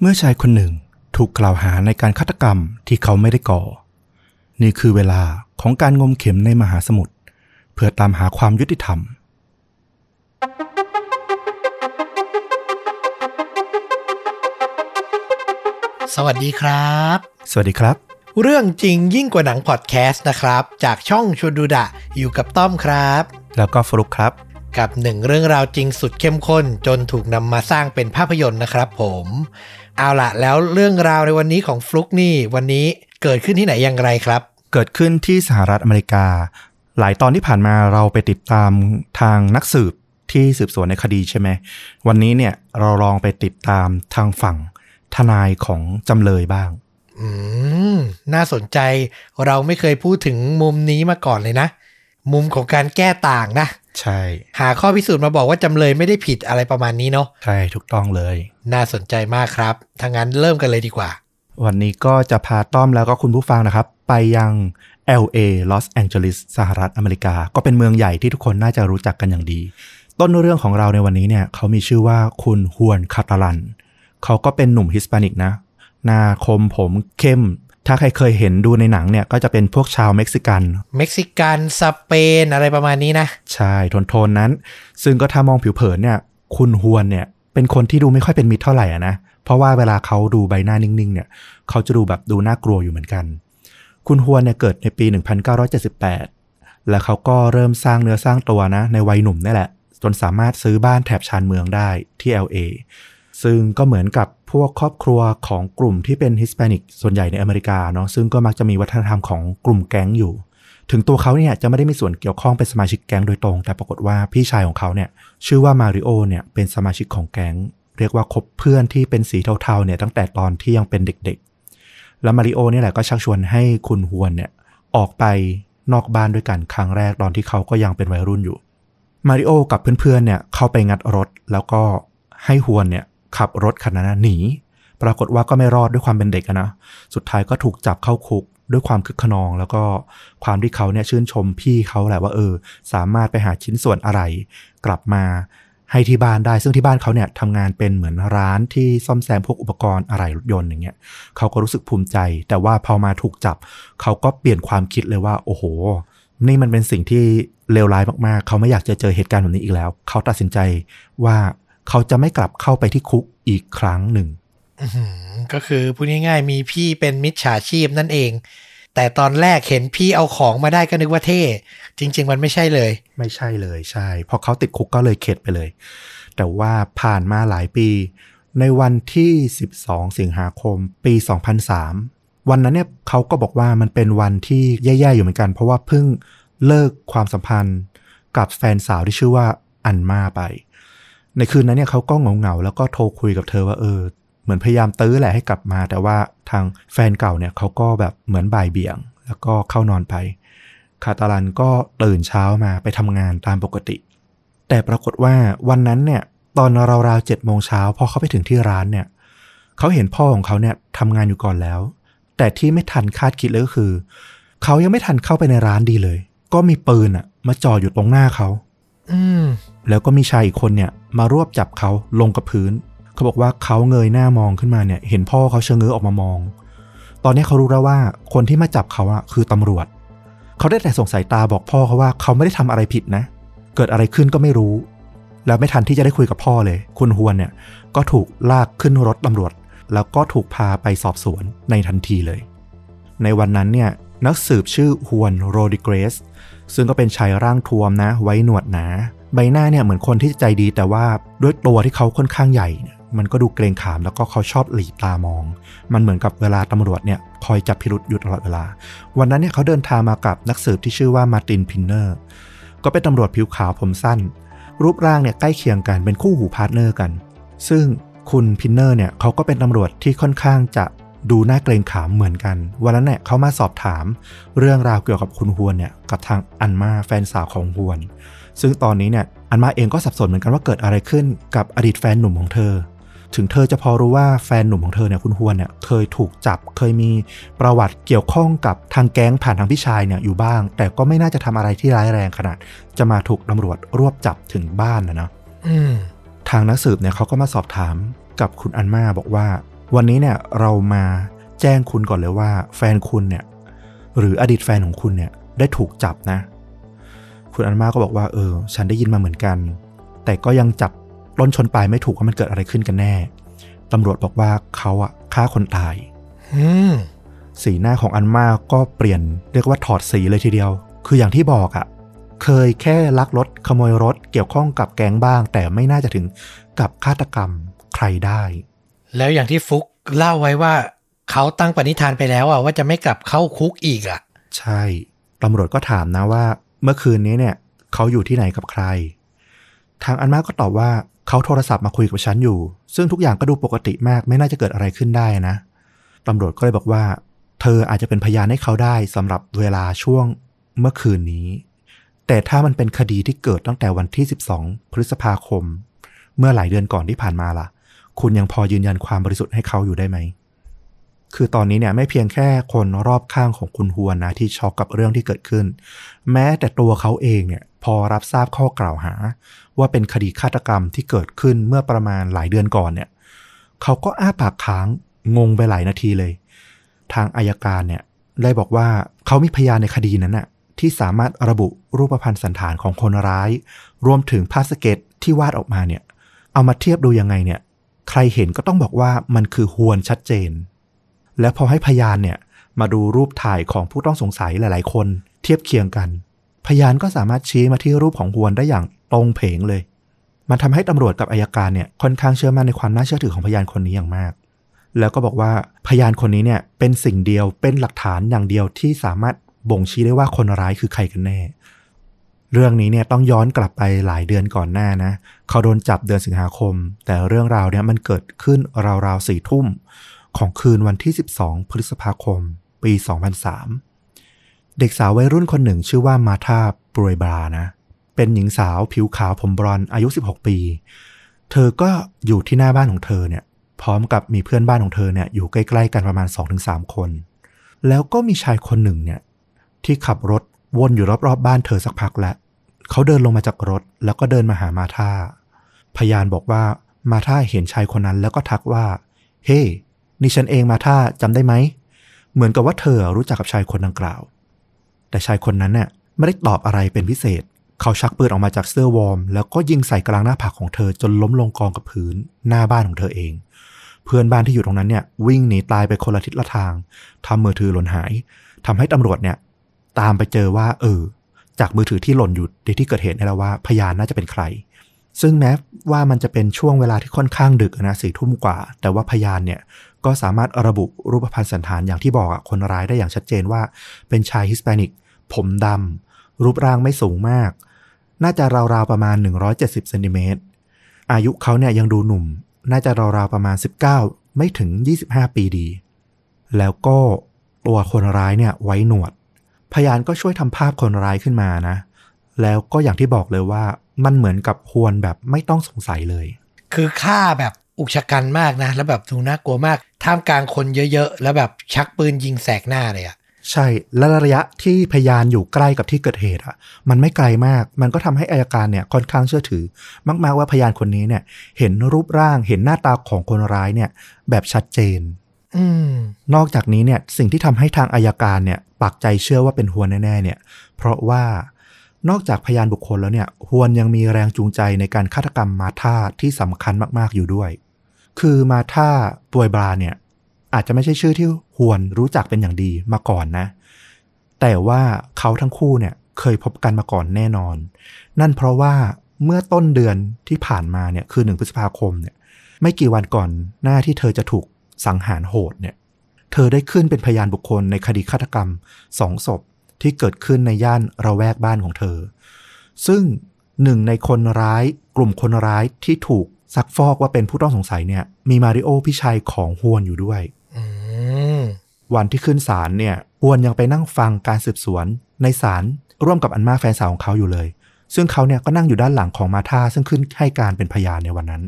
เมื่อชายคนหนึ่งถูกกล่าวหาในการฆาตกรรมที่เขาไม่ได้ก่อ นี่คือเวลาของการงมเข็มในมหาสมุทรเพื่อตามหาความยุติธรรม สวัสดีครับ สวัสดีครับ เรื่องจริงยิ่งกว่าหนังพอดแคสต์นะครับ จากช่องชวนดูดะอยู่กับต้อมครับ แล้วก็ฟลุกครับ กับหนึ่งเรื่องราวจริงสุดเข้มข้นจนถูกนำมาสร้างเป็นภาพยนตร์นะครับผม เอาล่ะแล้วเรื่องราวในวันนี้ของฟลุกนี่ วันนี้เกิดขึ้นที่ไหนอย่างไรครับ เกิดขึ้นที่สหรัฐอเมริกา หลายตอนที่ผ่านมาเราไปติดตามทางนักสืบที่สืบสวนในคดีใช่ไหม วันนี้เนี่ยเราลองไปติดตามทางฝั่งทนายของจำเลยบ้าง อืม น่าสนใจเราไม่เคยพูดถึงมุมนี้มาก่อนเลยนะ มุมของการแก้ต่างนะ ใช่ หาข้อพิสูจน์มาบอกว่าจำเลยไม่ได้ผิดอะไรประมาณนี้เนาะใช่ถูกต้องเลย น่าสนใจมากครับถ้างั้นเริ่มกันเลยดีกว่า วันนี้ก็จะพาต้อมแล้วก็คุณผู้ฟังนะครับ ไปยัง LA ลอสแองเจลิสสหรัฐอเมริกา ก็เป็นเมืองใหญ่ที่ทุกคนน่าจะรู้จักกันอย่างดี ต้นเรื่องของเราในวันนี้เนี่ยเขามีชื่อว่าคุณฮวนคาตาลัน เขาก็เป็นหนุ่มฮิสแปนิกนะ หน้าคมผมเข้ม ถ้าใครเคยเห็นดูในหนังเนี่ย ก็จะเป็นพวกชาวเม็กซิกัน เม็กซิกันสเปนอะไรประมาณนี้นะ ใช่โทนๆนั้น ซึ่งก็ถ้ามองผิวเผินเนี่ย คุณฮวนเนี่ย เป็นคนที่ดูไม่ค่อยเป็นมิตรเท่าไหร่อะนะ เพราะว่าเวลาเขาดูใบหน้านิ่งๆ เนี่ย เขาจะดูแบบดูน่ากลัวอยู่เหมือนกัน คุณฮวนเนี่ยเกิดในปี 1978 แล้วเขาก็เริ่มสร้างเนื้อสร้างตัวนะ ในวัยหนุ่มนี่แหละ จนสามารถซื้อบ้านแถบชานเมืองได้ที่ LA ซึ่งก็เหมือนกับ พวกครอบครัวของกลุ่มที่เป็นฮิสแปนิกส่วนใหญ่ในอเมริกาเนาะซึ่งก็มักจะมีวัฒนธรรมของกลุ่มแก๊งอยู่ ถึงตัวเขาเนี่ยจะไม่ได้มีส่วนเกี่ยวข้องเป็นสมาชิกแก๊งโดยตรง แต่ปรากฏว่าพี่ชายของเขาเนี่ยชื่อว่ามาริโอเนี่ยเป็นสมาชิกของแก๊งเรียกว่าคบเพื่อนที่เป็นสีเทาๆเนี่ยตั้งแต่ตอนที่ยังเป็นเด็กๆ แล้วมาริโอเนี่ยแหละก็ชักชวนให้คุณฮวนเนี่ยออกไปนอกบ้านด้วยกันครั้งแรกตอนที่เขาก็ยังเป็นวัยรุ่นอยู่ มาริโอกับเพื่อนๆเนี่ยเข้าไปงัดรถแล้วก็ให้ฮวนเนี่ย ขับรถคันนั้นนะหนี ปรากฏว่าก็ไม่รอดด้วยความเป็นเด็กนะ สุดท้ายก็ถูกจับเข้าคุกด้วยความคึกขนอง แล้วก็ความที่เขาเนี่ยชื่นชมพี่เขาแหละว่าเออ สามารถไปหาชิ้นส่วนอะไร กลับมาให้ที่บ้านได้ ซึ่งที่บ้านเขาเนี่ยทำงานเป็นเหมือนร้านที่ซ่อมแซมพวกอุปกรณ์อะไรรถยนต์อย่างเงี้ยเขาก็รู้สึกภูมิใจ แต่ว่าพอมาถูกจับ เขาก็เปลี่ยนความคิดเลยว่า โอ้โห นี่มันเป็นสิ่งที่เลวร้ายมากๆ เขาไม่อยากจะเจอเหตุการณ์แบบนี้อีกแล้ว เขาตัดสินใจว่า เขาจะไม่กลับเข้าไปที่คุกอีกครั้งหนึ่งอื้อหือก็คือพูดง่ายๆมีพี่เป็นมิจฉาชีพนั่นเอง แต่ตอนแรกเห็นพี่เอาของมาได้ก็นึกว่าเท่ จริง ๆ มันไม่ใช่เลย ไม่ใช่เลยใช่ พอเขาติดคุกก็เลยเข็ดไปเลย แต่ว่าผ่านมาหลายปี ในวันที่ 12 สิงหาคม ปี 2003 วันนั้นเนี่ยเขาก็บอกว่ามันเป็นวันที่แย่ ๆ อยู่เหมือนกัน เพราะว่าเพิ่งเลิกความสัมพันธ์กับแฟนสาวที่ชื่อว่าอันมาไป ในคืนนั้นเนี่ยเขาก็เหงาๆแล้วก็โทรคุยกับเธอว่าเออ เหมือนพยายามตื้อแหละให้กลับมา แต่ว่าทางแฟนเก่าเนี่ยเขาก็แบบเหมือนบ่ายเบี่ยง แล้วก็เข้านอนไป คาตาลันก็ตื่นเช้ามาไปทำงานตามปกติ แต่ปรากฏว่าวันนั้นเนี่ยตอนราวๆเจ็ดโมงเช้าพอเขาไปถึงที่ร้านเนี่ยเขาเห็นพ่อของเขาเนี่ยทำงานอยู่ก่อนแล้ว แต่ที่ไม่ทันคาดคิดเลยก็คือ เขายังไม่ทันเข้าไปในร้านดีเลย ก็มีปืนอะมาจ่ออยู่ตรงหน้าเขา อืม แล้วก็มีชายอีกคนเนี่ยมารวบจับเขาลงกับพื้น เขาบอกว่าเขาเงยหน้ามองขึ้นมาเนี่ย เห็นพ่อเขาเชะเง้อออกมามอง ตอนนี้เขารู้แล้วว่าคนที่มาจับเขาอะคือตำรวจ เขาได้แต่ส่งสายตาบอกพ่อเขาว่าเขาไม่ได้ทำอะไรผิดนะ เกิดอะไรขึ้นก็ไม่รู้ แล้วไม่ทันที่จะได้คุยกับพ่อเลย คุณฮวนเนี่ยก็ถูกลากขึ้นรถตำรวจ แล้วก็ถูกพาไปสอบสวนในทันทีเลย ในวันนั้นเนี่ยนักสืบชื่อฮวนโรดริเกซซึ่งก็เป็นชายร่างท้วมนะ ไว้หนวดหนา ใบหน้าเนี่ยเหมือนคนที่ใจดีแต่ว่าด้วยตัวที่เขาค่อนข้างใหญ่เนี่ยมันก็ดูเกรงขามแล้วก็เขาชอบหรี่ตามอง มันเหมือนกับเวลาตำรวจเนี่ยคอยจับพิรุธอยู่ตลอดเวลา วันนั้นเนี่ยเขาเดินทางมากับนักสืบที่ชื่อว่ามาร์ตินพินเนอร์ ก็เป็นตำรวจผิวขาวผมสั้น รูปร่างเนี่ยใกล้เคียงกันเป็นคู่หู partner กัน ซึ่งคุณพินเนอร์เนี่ยเขาก็เป็นตำรวจที่ค่อนข้างจะดูน่าเกรงขามเหมือนกัน วันนั้นเนี่ยเขามาสอบถาม เรื่องราวเกี่ยวกับคุณฮวนเนี่ยกับทางอันมาแฟนสาวของฮวน ซึ่งตอนนี้เนี่ยอันมาเองก็สับสนเหมือนกันว่าเกิดอะไรขึ้นกับอดีตแฟนหนุ่มของเธอ ถึงเธอจะพอรู้ว่าแฟนหนุ่มของเธอเนี่ยคุณฮวนเนี่ยเคยถูกจับเคยมีประวัติเกี่ยวข้องกับทางแก๊งผ่านทางพี่ชายเนี่ยอยู่บ้าง แต่ก็ไม่น่าจะทำอะไรที่ร้ายแรงขนาด จะมาถูกตำรวจรวบจับถึงบ้านนะเนาะอืมทางนักสืบเนี่ยเขาก็มาสอบถามกับคุณอันมาบอกว่า วันนี้เนี่ยเรามาแจ้งคุณก่อนเลยว่า แฟนคุณเนี่ยหรืออดีตแฟนของคุณเนี่ยได้ถูกจับนะ คุณอันมาก็บอกว่าเออ ฉันได้ยินมาเหมือนกัน แต่ก็ยังจับล้นชนปลายไม่ถูกว่ามันเกิดอะไรขึ้นกันแน่ตำรวจบอกว่าเขาอะฆ่าคนตายอืมสีหน้าของอันมาก็เปลี่ยนเรียกว่าถอดสีเลยทีเดียว คืออย่างที่บอกอะเคยแค่ลักรถขโมยรถเกี่ยวข้องกับแก๊งบ้าง แต่ไม่น่าจะถึงกับฆาตกรรมใครได้ แล้วอย่างที่ฟุกเล่าไว้ว่าเขาตั้งปณิธานไปแล้วอะว่าจะไม่กลับเข้าคุกอีกอะใช่ตำรวจก็ถามนะว่าเมื่อคืนนี้เนี่ยเขาอยู่ที่ไหนกับใคร ทางอันมาก็ตอบว่าเขาโทรศัพท์มาคุยกับฉันอยู่ ซึ่งทุกอย่างก็ดูปกติมากไม่น่าจะเกิดอะไรขึ้นได้นะตำรวจก็เลยบอกว่า เธออาจจะเป็นพยานให้เขาได้สำหรับเวลาช่วงเมื่อคืนนี้ แต่ถ้ามันเป็นคดีที่เกิดตั้งแต่วันที่ 12 พฤษภาคม เมื่อหลายเดือนก่อนที่ผ่านมาล่ะ คุณยังพอยืนยันความบริสุทธิ์ให้เขาอยู่ได้ไหม คือตอนนี้เนี่ยไม่เพียงแค่คนรอบข้างของคุณฮวนนะที่ช็อกกับเรื่องที่เกิดขึ้น แม้แต่ตัวเขาเองเนี่ยพอรับทราบข้อกล่าวหา ว่าเป็นคดีฆาตกรรมที่เกิดขึ้นเมื่อประมาณหลายเดือนก่อนเนี่ยเขาก็อ้าปากค้างงงไปหลายนาทีเลย ทางอายการเนี่ยได้บอกว่าเขามีพยานในคดีนั้นน่ะที่สามารถระบุรูปพรรณสันฐานของคนร้าย รวมถึงภาพสเก็ตที่วาดออกมาเนี่ย เอามาเทียบดูยังไงเนี่ย ใครเห็นก็ต้องบอกว่ามันคือฮวนชัดเจน และพอให้พยานเนี่ยมาดูรูปถ่ายของผู้ต้องสงสัยหลาย ๆ คนเทียบเคียงกัน พยานก็สามารถชี้มาที่รูปของฮวนได้อย่างตรงเพงเลย มันทำให้ตำรวจกับอายการเนี่ยค่อนข้างเชื่อมั่นในความน่าเชื่อถือของพยานคนนี้อย่างมาก แล้วก็บอกว่าพยานคนนี้เนี่ยเป็นสิ่งเดียวเป็นหลักฐานอย่างเดียวที่สามารถบ่งชี้ได้ว่าคนร้ายคือใครกันแน่ เรื่องนี้เนี่ยต้องย้อนกลับไปหลายเดือนก่อนหน้านะ เขาโดนจับเดือนสิงหาคม แต่เรื่องราวเนี่ยมันเกิดขึ้นราวๆสี่ทุ่ม ของคืนวันที่ 12 พฤษภาคม ปี 2003 เด็กสาววัยรุ่นคนหนึ่งชื่อว่ามาธาบรวยบรานะ เป็นหญิงสาวผิวขาวผมบรอนซ์อายุ 16 ปี เธอก็อยู่ที่หน้าบ้านของเธอเนี่ย พร้อมกับมีเพื่อนบ้านของเธอเนี่ยอยู่ใกล้ๆกันประมาณ 2-3 คน แล้วก็มีชายคนหนึ่งเนี่ยที่ขับรถวนอยู่รอบๆบบ้านเธอสักพักแล้วเขาเดินลงมาจากรถ แล้วก็เดินมาหามาธาพยานบอกว่ามาธาเห็นชายคนนั้นแล้วก็ทักว่า เฮ้ hey, นี่ฉันเองมาธาจำได้ไหม เหมือนกับว่าเธอรู้จักกับชายคนดังกล่าว แต่ชายคนนั้นเนี่ยไม่ได้ตอบอะไรเป็นพิเศษ เขาชักปืนออกมาจากเสื้อวอร์ม แล้วก็ยิงใส่กลางหน้าผากของเธอจนล้มลงกองกับพื้นหน้าบ้านของเธอเอง เพื่อนบ้านที่อยู่ตรงนั้นเนี่ยวิ่งหนีตายไปคนละทิศละทางทำมือถือหล่นหายทำให้ตำรวจเนี่ยตามไปเจอว่า เออ จากมือถือที่หล่นอยู่ในที่เกิดเหตุนี่แล้วว่าพยานน่าจะเป็นใคร ซึ่งแม้ว่ามันจะเป็นช่วงเวลาที่ค่อนข้างดึกนะสี่ทุ่มกว่า แต่ว่าพยานเนี่ย ก็สามารถระบุรูปพรรณสันฐานอย่างที่บอกอะคนร้ายได้อย่างชัดเจนว่า เป็นชายฮิสแปนิก ผมดำรูปร่างไม่สูงมาก น่าจะราวๆประมาณ 170เซนติเมตรอายุเขาเนี่ยยังดูหนุ่ม น่าจะราวๆประมาณ 19 ไม่ถึง 25 ปีดี แล้วก็ตัวคนร้ายเนี่ยไว้หนวด พยานก็ช่วยทำภาพคนร้ายขึ้นมานะ แล้วก็อย่างที่บอกเลยว่า มันเหมือนกับฮวนแบบไม่ต้องสงสัยเลย คือฆ่าแบบอุกชะกันมากนะ แล้วแบบดูน่ากลัวมาก ท่ามกลางคนเยอะๆ แล้วแบบชักปืนยิงแสกหน้าเลยอะใช่ และระยะที่พยานอยู่ใกล้กับที่เกิดเหตุอะ มันไม่ไกลมาก มันก็ทำให้อายการเนี่ยค่อนข้างเชื่อถือ มาก ๆว่าพยานคนนี้เนี่ย เห็นรูปร่างเห็นหน้าตาของคนร้ายเนี่ย แบบชัดเจนอืมนอกจากนี้เนี่ยสิ่งที่ทำให้ทางอายการเนี่ยปักใจเชื่อว่าเป็นฮวนแน่ ๆ เนี่ย เพราะว่านอกจากพยานบุคคลแล้วเนี่ยฮวนยังมีแรงจูงใจในการฆาตกรรมมาธาที่สำคัญมากๆอยู่ด้วย คือมาธาปวยบราเนี่ย อาจจะไม่ใช่ชื่อที่ฮวนรู้จักเป็นอย่างดีมาก่อนนะ แต่ว่าเขาทั้งคู่เนี่ยเคยพบกันมาก่อนแน่นอน นั่นเพราะว่าเมื่อต้นเดือนที่ผ่านมาเนี่ยคือหนึ่งพฤษภาคมเนี่ย ไม่กี่วันก่อนหน้าที่เธอจะถูกสังหารโหดเนี่ย เธอได้ขึ้นเป็นพยานบุคคลในคดีฆาตกรรมสองศพที่เกิดขึ้นในย่านระแวกบ้านของเธอ ซึ่งหนึ่งในคนร้ายกลุ่มคนร้ายที่ถูก ซักฟอกว่าเป็นผู้ต้องสงสัยเนี่ย มีมาริโอพี่ชายของฮวนอยู่ด้วยอืมวันที่ขึ้นศาลเนี่ยฮวนยังไปนั่งฟังการสืบสวนในศาลร่วมกับอันมาแฟนสาวของเขาอยู่เลย ซึ่งเขาเนี่ยก็นั่งอยู่ด้านหลังของมาธาซึ่งขึ้นให้การเป็นพยานในวันนั้น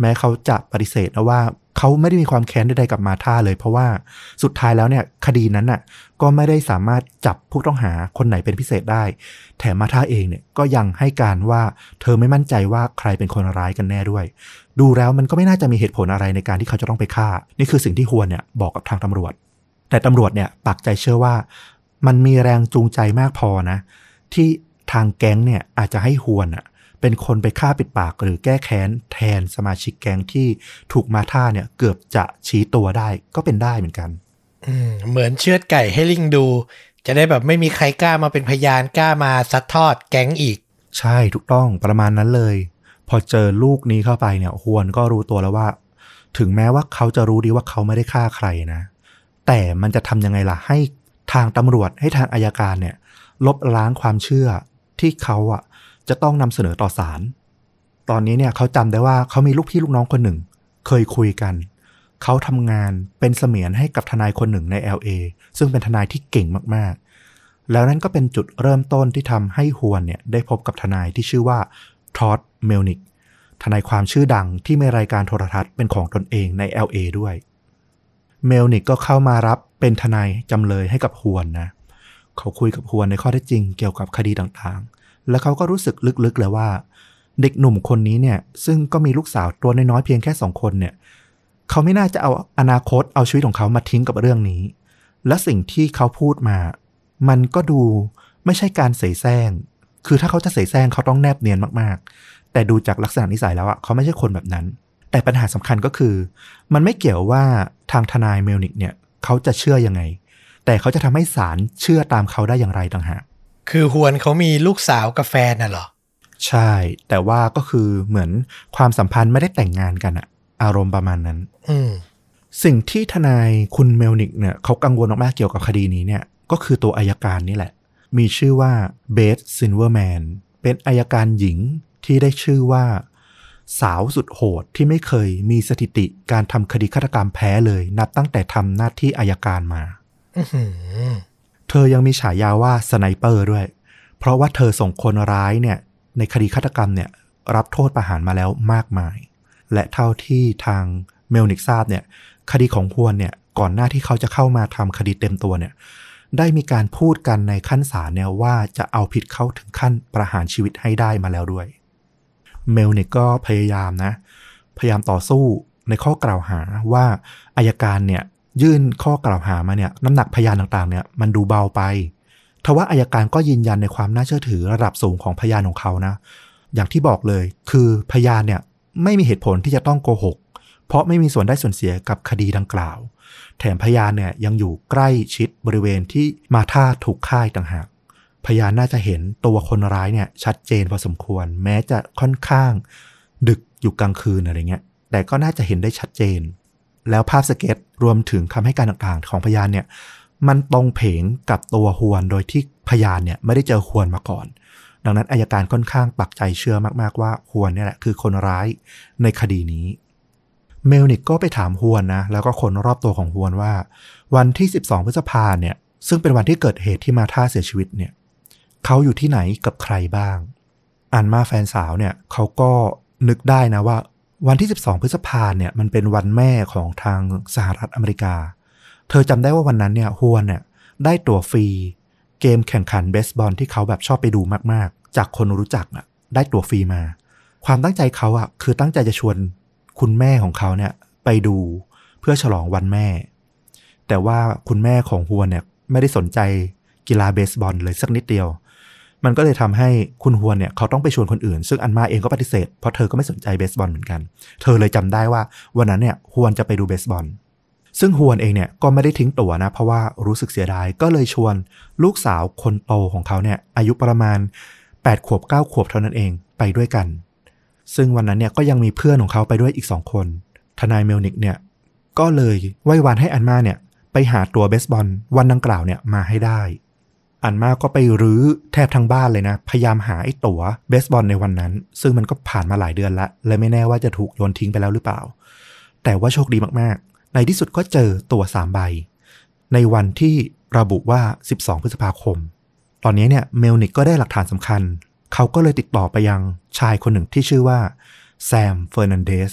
แม้เขาจะปฏิเสธนะว่าเขาไม่ได้มีความแค้นใดๆกับมาธาเลย เพราะว่าสุดท้ายแล้วเนี่ยคดีนั้นน่ะก็ไม่ได้สามารถจับผู้ต้องหาคนไหนเป็นพิเศษได้ แถมมาธาเองเนี่ยก็ยังให้การว่าเธอไม่มั่นใจว่าใครเป็นคนร้ายกันแน่ด้วย ดูแล้วมันก็ไม่น่าจะมีเหตุผลอะไรในการที่เขาจะต้องไปฆ่า นี่คือสิ่งที่ฮวนเนี่ยบอกกับทางตำรวจ แต่ตำรวจเนี่ยปักใจเชื่อว่า มันมีแรงจูงใจมากพอนะ ที่ทางแก๊งเนี่ยอาจจะให้ฮวนอะ เป็นคนไปฆ่าปิดปากหรือแก้แค้นแทนสมาชิกแก๊งที่ถูกมาท่าเนี่ยเกือบจะชี้ตัวได้ก็เป็นได้เหมือนกันอืมเหมือนเชือดไก่ให้ลิงดู จะได้แบบไม่มีใครกล้ามาเป็นพยานกล้ามาซัดทอดแก๊งอีก ใช่ถูกต้องประมาณนั้นเลย พอเจอลูกนี้เข้าไปเนี่ยฮวนก็รู้ตัวแล้วว่า ถึงแม้ว่าเขาจะรู้ดีว่าเขาไม่ได้ฆ่าใครนะ แต่มันจะทำยังไงล่ะให้ทางตำรวจให้ทางอายการเนี่ย ลบล้างความเชื่อที่เขาอะ จะต้องนำเสนอต่อศาลตอนนี้เนี่ยเขาจำได้ว่าเขามีลูกพี่ลูกน้องคนหนึ่ง เคยคุยกัน เขาทำงานเป็นเสมียนให้กับทนายคนหนึ่งใน LA ซึ่งเป็นทนายที่เก่งมากๆ แล้วนั่นก็เป็นจุดเริ่มต้นที่ทำให้ฮวนเนี่ยได้พบกับทนายที่ชื่อว่าทอดเมลนิกทนายความชื่อดังที่มีรายการโทรทัศน์เป็นของตนเองใน LA ด้วย เมลนิกก็เข้ามารับเป็นทนายจำเลยให้กับฮวนนะ เขาคุยกับฮวนในข้อเท็จจริงเกี่ยวกับคดีต่างๆ แล้วเขาก็รู้สึกลึกๆเลยว่า เด็กหนุ่มคนนี้เนี่ย ซึ่งก็มีลูกสาวตัวน้อยๆเพียงแค่สองคนเนี่ยเขาไม่น่าจะเอาอนาคตเอาชีวิตของเขามาทิ้งกับเรื่องนี้ และสิ่งที่เขาพูดมา มันก็ดูไม่ใช่การเสแสร้ง คือถ้าเขาจะเสแสร้งเขาต้องแนบเนียนมากๆ แต่ดูจากลักษณะนิสัยแล้วอะเขาไม่ใช่คนแบบนั้น แต่ปัญหาสำคัญก็คือ มันไม่เกี่ยวว่าทางทนายเมลนิกเนี่ยเขาจะเชื่อยังไง แต่เขาจะทำให้ศาลเชื่อตามเขาได้อย่างไรต่างหาก คือฮวนเขามีลูกสาวกับแฟนน่ะเหรอ ใช่ แต่ว่าก็คือเหมือนความสัมพันธ์ไม่ได้แต่งงานกันอะอารมณ์ประมาณนั้น อืมสิ่งที่ทนายคุณเมลนิกเนี่ยเขากังวลมากๆเกี่ยวกับคดีนี้เนี่ย ก็คือตัวอัยการนี่แหละ มีชื่อว่าเบสซินเวอร์แมนเป็นอัยการหญิงที่ได้ชื่อว่า สาวสุดโหดที่ไม่เคยมีสถิติการทำคดีฆาตกรรมแพ้เลย นับตั้งแต่ทำหน้าที่อัยการมาอื้อหือ เธอยังมีฉายาว่า sniper ด้วย เพราะว่าเธอส่งคนร้ายเนี่ยในคดีฆาตกรรมเนี่ยรับโทษประหารมาแล้วมากมาย และเท่าที่ทางเมลนิกทราบเนี่ยคดีของฮวนเนี่ยก่อนหน้าที่เขาจะเข้ามาทำคดีเต็มตัวเนี่ยได้มีการพูดกันในชั้นศาลเนี่ยว่าจะเอาผิดเขาถึงขั้นประหารชีวิตให้ได้มาแล้วด้วย เมลนิกก็พยายามนะ พยายามต่อสู้ในข้อกล่าวหาว่าอายการเนี่ย ยื่นข้อกล่าวหามาเนี่ยน้ำหนักพยานต่างๆเนี่ยมันดูเบาไปทว่าอายการก็ยืนยันในความน่าเชื่อถือระดับสูงของพยานของเขานะ อย่างที่บอกเลย คือพยานเนี่ยไม่มีเหตุผลที่จะต้องโกหก เพราะไม่มีส่วนได้ส่วนเสียกับคดีดังกล่าว แถมพยานเนี่ยยังอยู่ใกล้ชิดบริเวณที่มาท่าถูกฆ่าต่างหาก พยานน่าจะเห็นตัวคนร้ายเนี่ยชัดเจนพอสมควร แม้จะค่อนข้าง ดึกอยู่กลางคืนอะไรเงี้ย แต่ก็น่าจะเห็นได้ชัดเจน แล้วภาพสเก็ต รวมถึงคำให้การต่างๆ ของพยานเนี่ยมันตรงเพงกับตัวฮวนโดยที่พยานเนี่ยไม่ได้เจอฮวนมาก่อน ดังนั้นอายการค่อนข้างปักใจเชื่อมากๆว่าฮวนเนี่ยแหละคือคนร้ายในคดีนี้ เมลนิกก็ไปถามฮวนนะแล้วก็คนรอบตัวของฮวนว่า วันที่ 12 พฤษภาเนี่ยซึ่งเป็นวันที่เกิดเหตุที่มาท่าเสียชีวิตเนี่ยเขาอยู่ที่ไหนกับใครบ้างอันมาแฟนสาวเนี่ยเขาก็นึกได้นะว่า วันที่ 12 พฤษภาเนี่ยมันเป็นวันแม่ของทางสหรัฐอเมริกา เธอจำได้ว่าวันนั้นเนี่ยฮวนเนี่ยได้ตั๋วฟรี เกมแข่งขันเบสบอลที่เขาแบบชอบไปดูมากๆ จากคนรู้จักอะได้ตั๋วฟรีมา ความตั้งใจเขาอะคือตั้งใจจะชวนคุณแม่ของเขาเนี่ยไปดูเพื่อฉลองวันแม่ แต่ว่าคุณแม่ของฮวนเนี่ยไม่ได้สนใจกีฬาเบสบอลเลยสักนิดเดียว มันก็เลยทำให้คุณฮวนเนี่ยเขาต้องไปชวนคนอื่น ซึ่งอันมาเองก็ปฏิเสธเพราะเธอก็ไม่สนใจเบสบอลเหมือนกัน เธอเลยจำได้ว่าวันนั้นเนี่ยฮวนจะไปดูเบสบอล ซึ่งฮวนเองเนี่ยก็ไม่ได้ทิ้งตัวนะ เพราะว่ารู้สึกเสียดายก็เลยชวนลูกสาวคนโตของเขาเนี่ยอายุประมาณ8ขวบ9ขวบเท่านั้นเองไปด้วยกัน ซึ่งวันนั้นเนี่ยก็ยังมีเพื่อนของเขาไปด้วยอีกสองคน ทนายเมลนิกเนี่ยก็เลยไหว้วานให้อันมาเนี่ยไปหาตัวเบสบอลวันดังกล่าวเนี่ยมาให้ได้ อันมากก็ไปรื้อแทบทั้งบ้านเลยนะ พยายามหาไอ้ตั๋วเบสบอลในวันนั้น ซึ่งมันก็ผ่านมาหลายเดือนละและไม่แน่ว่าจะถูกโยนทิ้งไปแล้วหรือเปล่า แต่ว่าโชคดีมากๆ ในที่สุดก็เจอตั๋วสามใบ ในวันที่ระบุว่า 12 พฤษภาคม ตอนนี้เนี่ยเมลนิกก็ได้หลักฐานสำคัญ เขาก็เลยติดต่อไปยังชายคนหนึ่งที่ชื่อว่าแซมเฟอร์นันเดส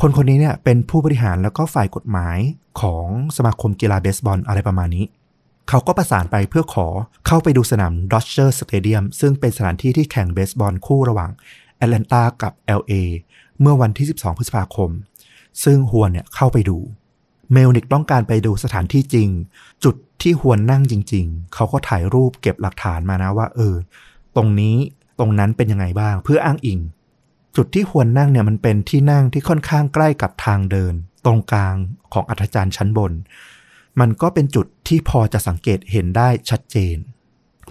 คนคนนี้เนี่ยเป็นผู้บริหารแล้วก็ฝ่ายกฎหมายของสมาคมกีฬาเบสบอลอะไรประมาณนี้ เขาก็ประสานไปเพื่อขอเข้าไปดูสนามดอ d เ e r Stadium ซึ่งเป็นสถานที่ที่แข่งเบสบอลคู่ระหว่างแอตแลนตากับ LA เมื่อวันที่ 12 พฤษภาคม ซึ่งฮวนเนี่ยเข้าไปดู เมลนิกต้องการไปดูสถานที่จริง จุดที่ฮวนนั่งจริง ๆ เขาก็ถ่ายรูปเก็บหลักฐานมานะว่า เออ ตรงนี้ตรงนั้นเป็นยังไงบ้างเพื่ออ้างอิง จุดที่ฮวนนั่งเนี่ยมันเป็นที่นั่งที่ค่อนข้างใกล้กับทางเดิน ตรงกลางของอัธจันทร์ชั้นบน มันก็เป็นจุดที่พอจะสังเกตเห็นได้ชัดเจน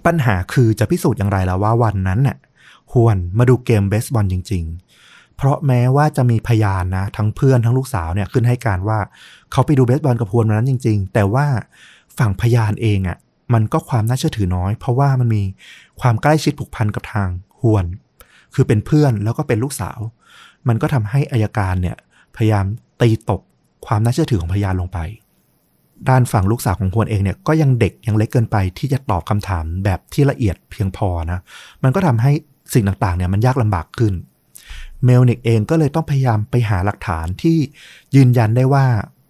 ปัญหาคือจะพิสูจน์อย่างไรแล้วว่าวันนั้นน่ะฮวนมาดูเกมเบสบอลจริง ๆ เพราะแม้ว่าจะมีพยานนะ ทั้งเพื่อนทั้งลูกสาวเนี่ยขึ้นให้การว่า เขาไปดูเบสบอลกับฮวนวันนั้นจริง ๆ แต่ว่าฝั่งพยานเองอะ่ะมันก็ความน่าเชื่อถือน้อย เพราะว่ามันมีความใกล้ชิดผูกพันกับทางฮวน คือเป็นเพื่อนแล้วก็เป็นลูกสาว มันก็ทำให้อายการเนี่ยพยายามตีตกความน่าเชื่อถือของพยานลงไป ด้านฝั่งลูกสาวของฮวนเองเนี่ยก็ยังเด็กยังเล็กเกินไปที่จะตอบคำถามแบบที่ละเอียดเพียงพอนะ มันก็ทำให้สิ่งต่างๆเนี่ยมันยากลำบากขึ้น เมลนิกเองก็เลยต้องพยายามไปหาหลักฐานที่ยืนยันได้ว่า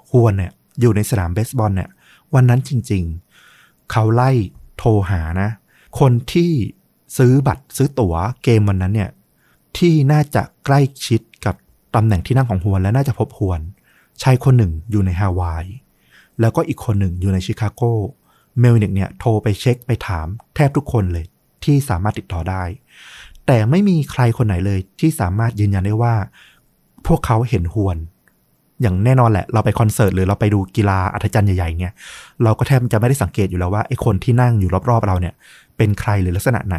ฮวนเนี่ยอยู่ในสนามเบสบอลเนี่ยวันนั้นจริงๆ เขาไล่โทรหานะ คนที่ซื้อบัตรซื้อตั๋วเกมวันนั้นเนี่ยที่น่าจะใกล้ชิดกับตำแหน่งที่นั่งของฮวนและน่าจะพบฮวนชายคนหนึ่งอยู่ในฮาวาย แล้วก็อีกคนหนึ่งอยู่ในชิคาโกเมลนิกเนี่ยโทรไปเช็คไปถามแทบทุกคนเลยที่สามารถติดต่อได้ แต่ไม่มีใครคนไหนเลยที่สามารถยืนยันได้ว่า พวกเขาเห็นฮวน อย่างแน่นอนแหละ เราไปคอนเสิร์ตหรือเราไปดูกีฬาอัธจันทร์ใหญ่ๆเนี่ยเราก็แทบจะไม่ได้สังเกตอยู่แล้วว่าไอ้คนที่นั่งอยู่รอบๆเราเนี่ย เป็นใครหรือลักษณะไหน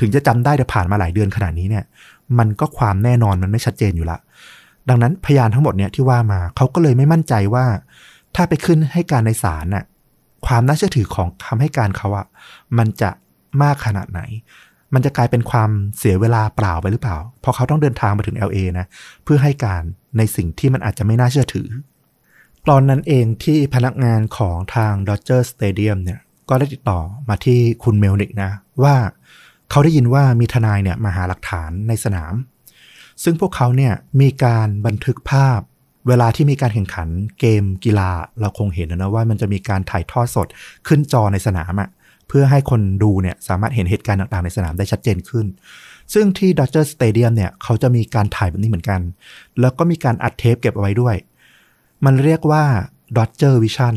ถึงจะจำได้แต่ผ่านมาหลายเดือนขนาดนี้เนี่ย มันก็ความแน่นอนมันไม่ชัดเจนอยู่ละดังนั้นพยานทั้งหมดเนี่ยที่ว่ามาเขาก็เลยไม่มั่นใจว่า ถ้าไปขึ้นให้การในศาลน่ะความน่าเชื่อถือของคำให้การเขาอะมันจะมากขนาดไหน มันจะกลายเป็นความเสียเวลาเปล่าไปหรือเปล่า เพราะเขาต้องเดินทางมาถึง LA นะเพื่อให้การในสิ่งที่มันอาจจะไม่น่าเชื่อถือ ตอนนั้นเองที่พนักงานของทาง Dodger Stadium เนี่ยก็ได้ติดต่อมาที่คุณเมลนิกนะ ว่าเขาได้ยินว่ามีทนายเนี่ยมาหาหลักฐานในสนาม ซึ่งพวกเขาเนี่ยมีการบันทึกภาพ เวลาที่มีการแข่งขันเกมกีฬาเราคงเห็นนะว่ามันจะมีการถ่ายทอดสดขึ้นจอในสนามอะเพื่อให้คนดูเนี่ยสามารถเห็นเหตุการณ์ต่างๆในสนามได้ชัดเจนขึ้น ซึ่งที่ Dodger Stadium เนี่ยเขาจะมีการถ่ายแบบนี้เหมือนกัน แล้วก็มีการอัดเทปเก็บเอาไว้ด้วย มันเรียกว่า Dodger Vision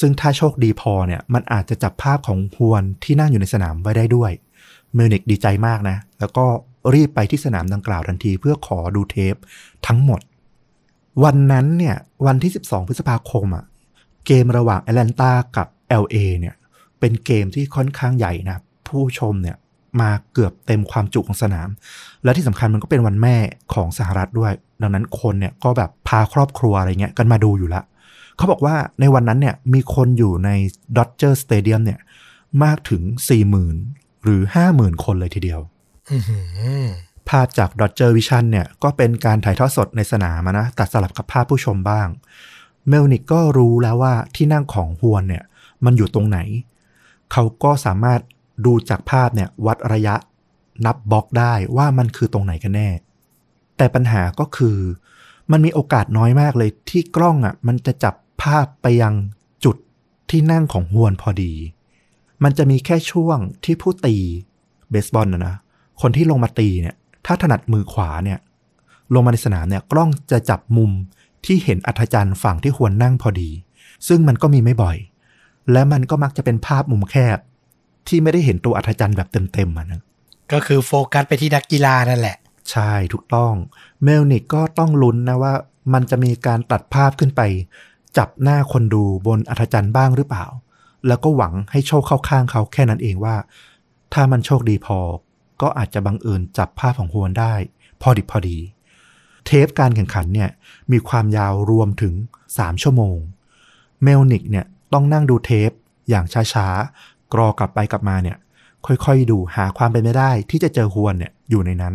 ซึ่งถ้าโชคดีพอเนี่ยมันอาจจะจับภาพของฮวนที่นั่งอยู่ในสนามไว้ได้ด้วยเมลนิกดีใจมากนะ แล้วก็รีบไปที่สนามดังกล่าวทันทีเพื่อขอดูเทปทั้งหมด วันนั้นเนี่ย วันที่ 12 พฤษภาคมอะเกมระหว่างแอตแลนตากับ LA เนี่ย เป็นเกมที่ค่อนข้างใหญ่นะ ผู้ชมเนี่ยมาเกือบเต็มความจุของสนาม และที่สำคัญมันก็เป็นวันแม่ของสหรัฐด้วย ดังนั้นคนเนี่ยก็แบบพาครอบครัวอะไรเงี้ยกันมาดูอยู่ละเขาบอกว่าในวันนั้นเนี่ยมีคนอยู่ใน Dodger Stadium เนี่ยมากถึง 40,000 หรือ 50,000 คนเลยทีเดียว ภาพจาก Dodger Vision เนี่ยก็เป็นการถ่ายทอดสดในสนามนะตัดสลับกับภาพผู้ชมบ้าง เมลนิกก็รู้แล้วว่าที่นั่งของฮวนเนี่ยมันอยู่ตรงไหน เขาก็สามารถดูจากภาพเนี่ยวัดระยะนับบล็อกได้ว่ามันคือตรงไหนกันแน่ แต่ปัญหาก็คือ มันมีโอกาสน้อยมากเลยที่กล้องอะมันจะจับภาพไปยังจุดที่นั่งของฮวนพอดี มันจะมีแค่ช่วงที่ผู้ตีเบสบอลนะนะคนที่ลงมาตีเนี่ย ถ้าถนัดมือขวาเนี่ยลงมาในสนามเนี่ยกล้องจะจับมุมที่เห็นอัธจันทร์ฝั่งที่ควรนั่งพอดี ซึ่งมันก็มีไม่บ่อย และมันก็มักจะเป็นภาพมุมแคบ ที่ไม่ได้เห็นตัวอัธจันทร์แบบเต็มๆอะนะก็คือโฟกัสไปที่นักกีฬานั่นแหละ ใช่ถูกต้อง เมลนิกก็ต้องลุ้นนะว่า มันจะมีการตัดภาพขึ้นไป จับหน้าคนดูบนอัฒจันทร์บ้างหรือเปล่า แล้วก็หวังให้โชคเข้าข้างเขาแค่นั้นเองว่า ถ้ามันโชคดีพอ ก็อาจจะบังเอิญจับภาพของฮวนได้ พอดิบพอดี เทปการแข่งขันเนี่ยมีความยาวรวมถึง 3 ชั่วโมง เมลนิกเนี่ยต้องนั่งดูเทปอย่างช้าๆ กรอกลับไปกลับมาเนี่ยค่อยๆ ดูหาความเป็นไปได้ที่จะเจอฮวนเนี่ยอยู่ในนั้น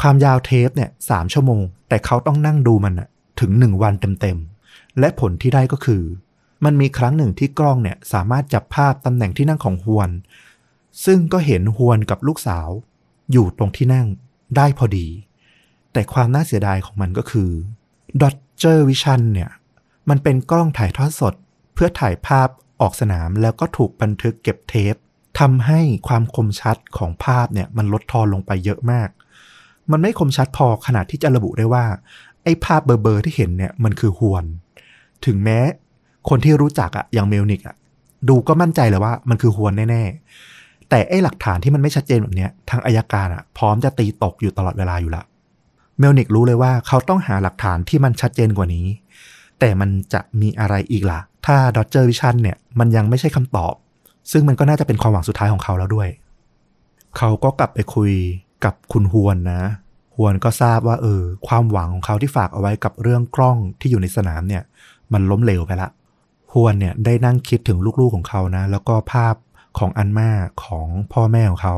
ความยาวเทปเนี่ยสามชั่วโมง แต่เขาต้องนั่งดูมันถึงหนึ่งวันเต็มๆ และผลที่ได้ก็คือ มันมีครั้งหนึ่งที่กล้องเนี่ยสามารถจับภาพตำแหน่งที่นั่งของฮวน ซึ่งก็เห็นฮวนกับลูกสาว อยู่ตรงที่นั่งได้พอดี แต่ความน่าเสียดายของมันก็คือดอ d เจอร์วิชันเนี่ย มันเป็นกล้องถ่ายทอดสด เพื่อถ่ายภาพออกสนามแล้วก็ถูกบันทึกเก็บเทปทำให้ความคมชัดของภาพเนี่ยมันลดทอนลงไปเยอะมาก มันไม่คมชัดพอขนาดที่จะระบุได้ว่า ไอ้ภาพเบอร์ๆที่เห็นเนี่ยมันคือฮวน ถึงแม้ คนที่รู้จักอะอย่างเมลนิกอะดูก็มั่นใจเลยว่ามันคือฮวนแน่ๆ แต่ไอ้หลักฐานที่มันไม่ชัดเจนแบบเนี้ยทางอายการอะพร้อมจะตีตกอยู่ตลอดเวลาอยู่ละเมลนิกรู้เลยว่าเขาต้องหาหลักฐานที่มันชัดเจนกว่านี้ แต่มันจะมีอะไรอีกล่ะ ถ้าดอ d เจอร์วิชันเนี่ยมันยังไม่ใช่คำตอบ ซึ่งมันก็น่าจะเป็นความหวังสุดท้ายของเขาแล้วด้วย เขาก็กลับไปคุยกับคุณฮวนนะฮวนก็ทราบว่าเออความหวังของเขาที่ฝากเอาไว้กับเรื่องกล้องที่อยู่ในสนามเนี่ย มันล้มเหลวไปละฮวนเนี่ยได้นั่งคิดถึงลูกๆของเขานะ แล้วก็ภาพ ของอันมาของพ่อแม่ของเขา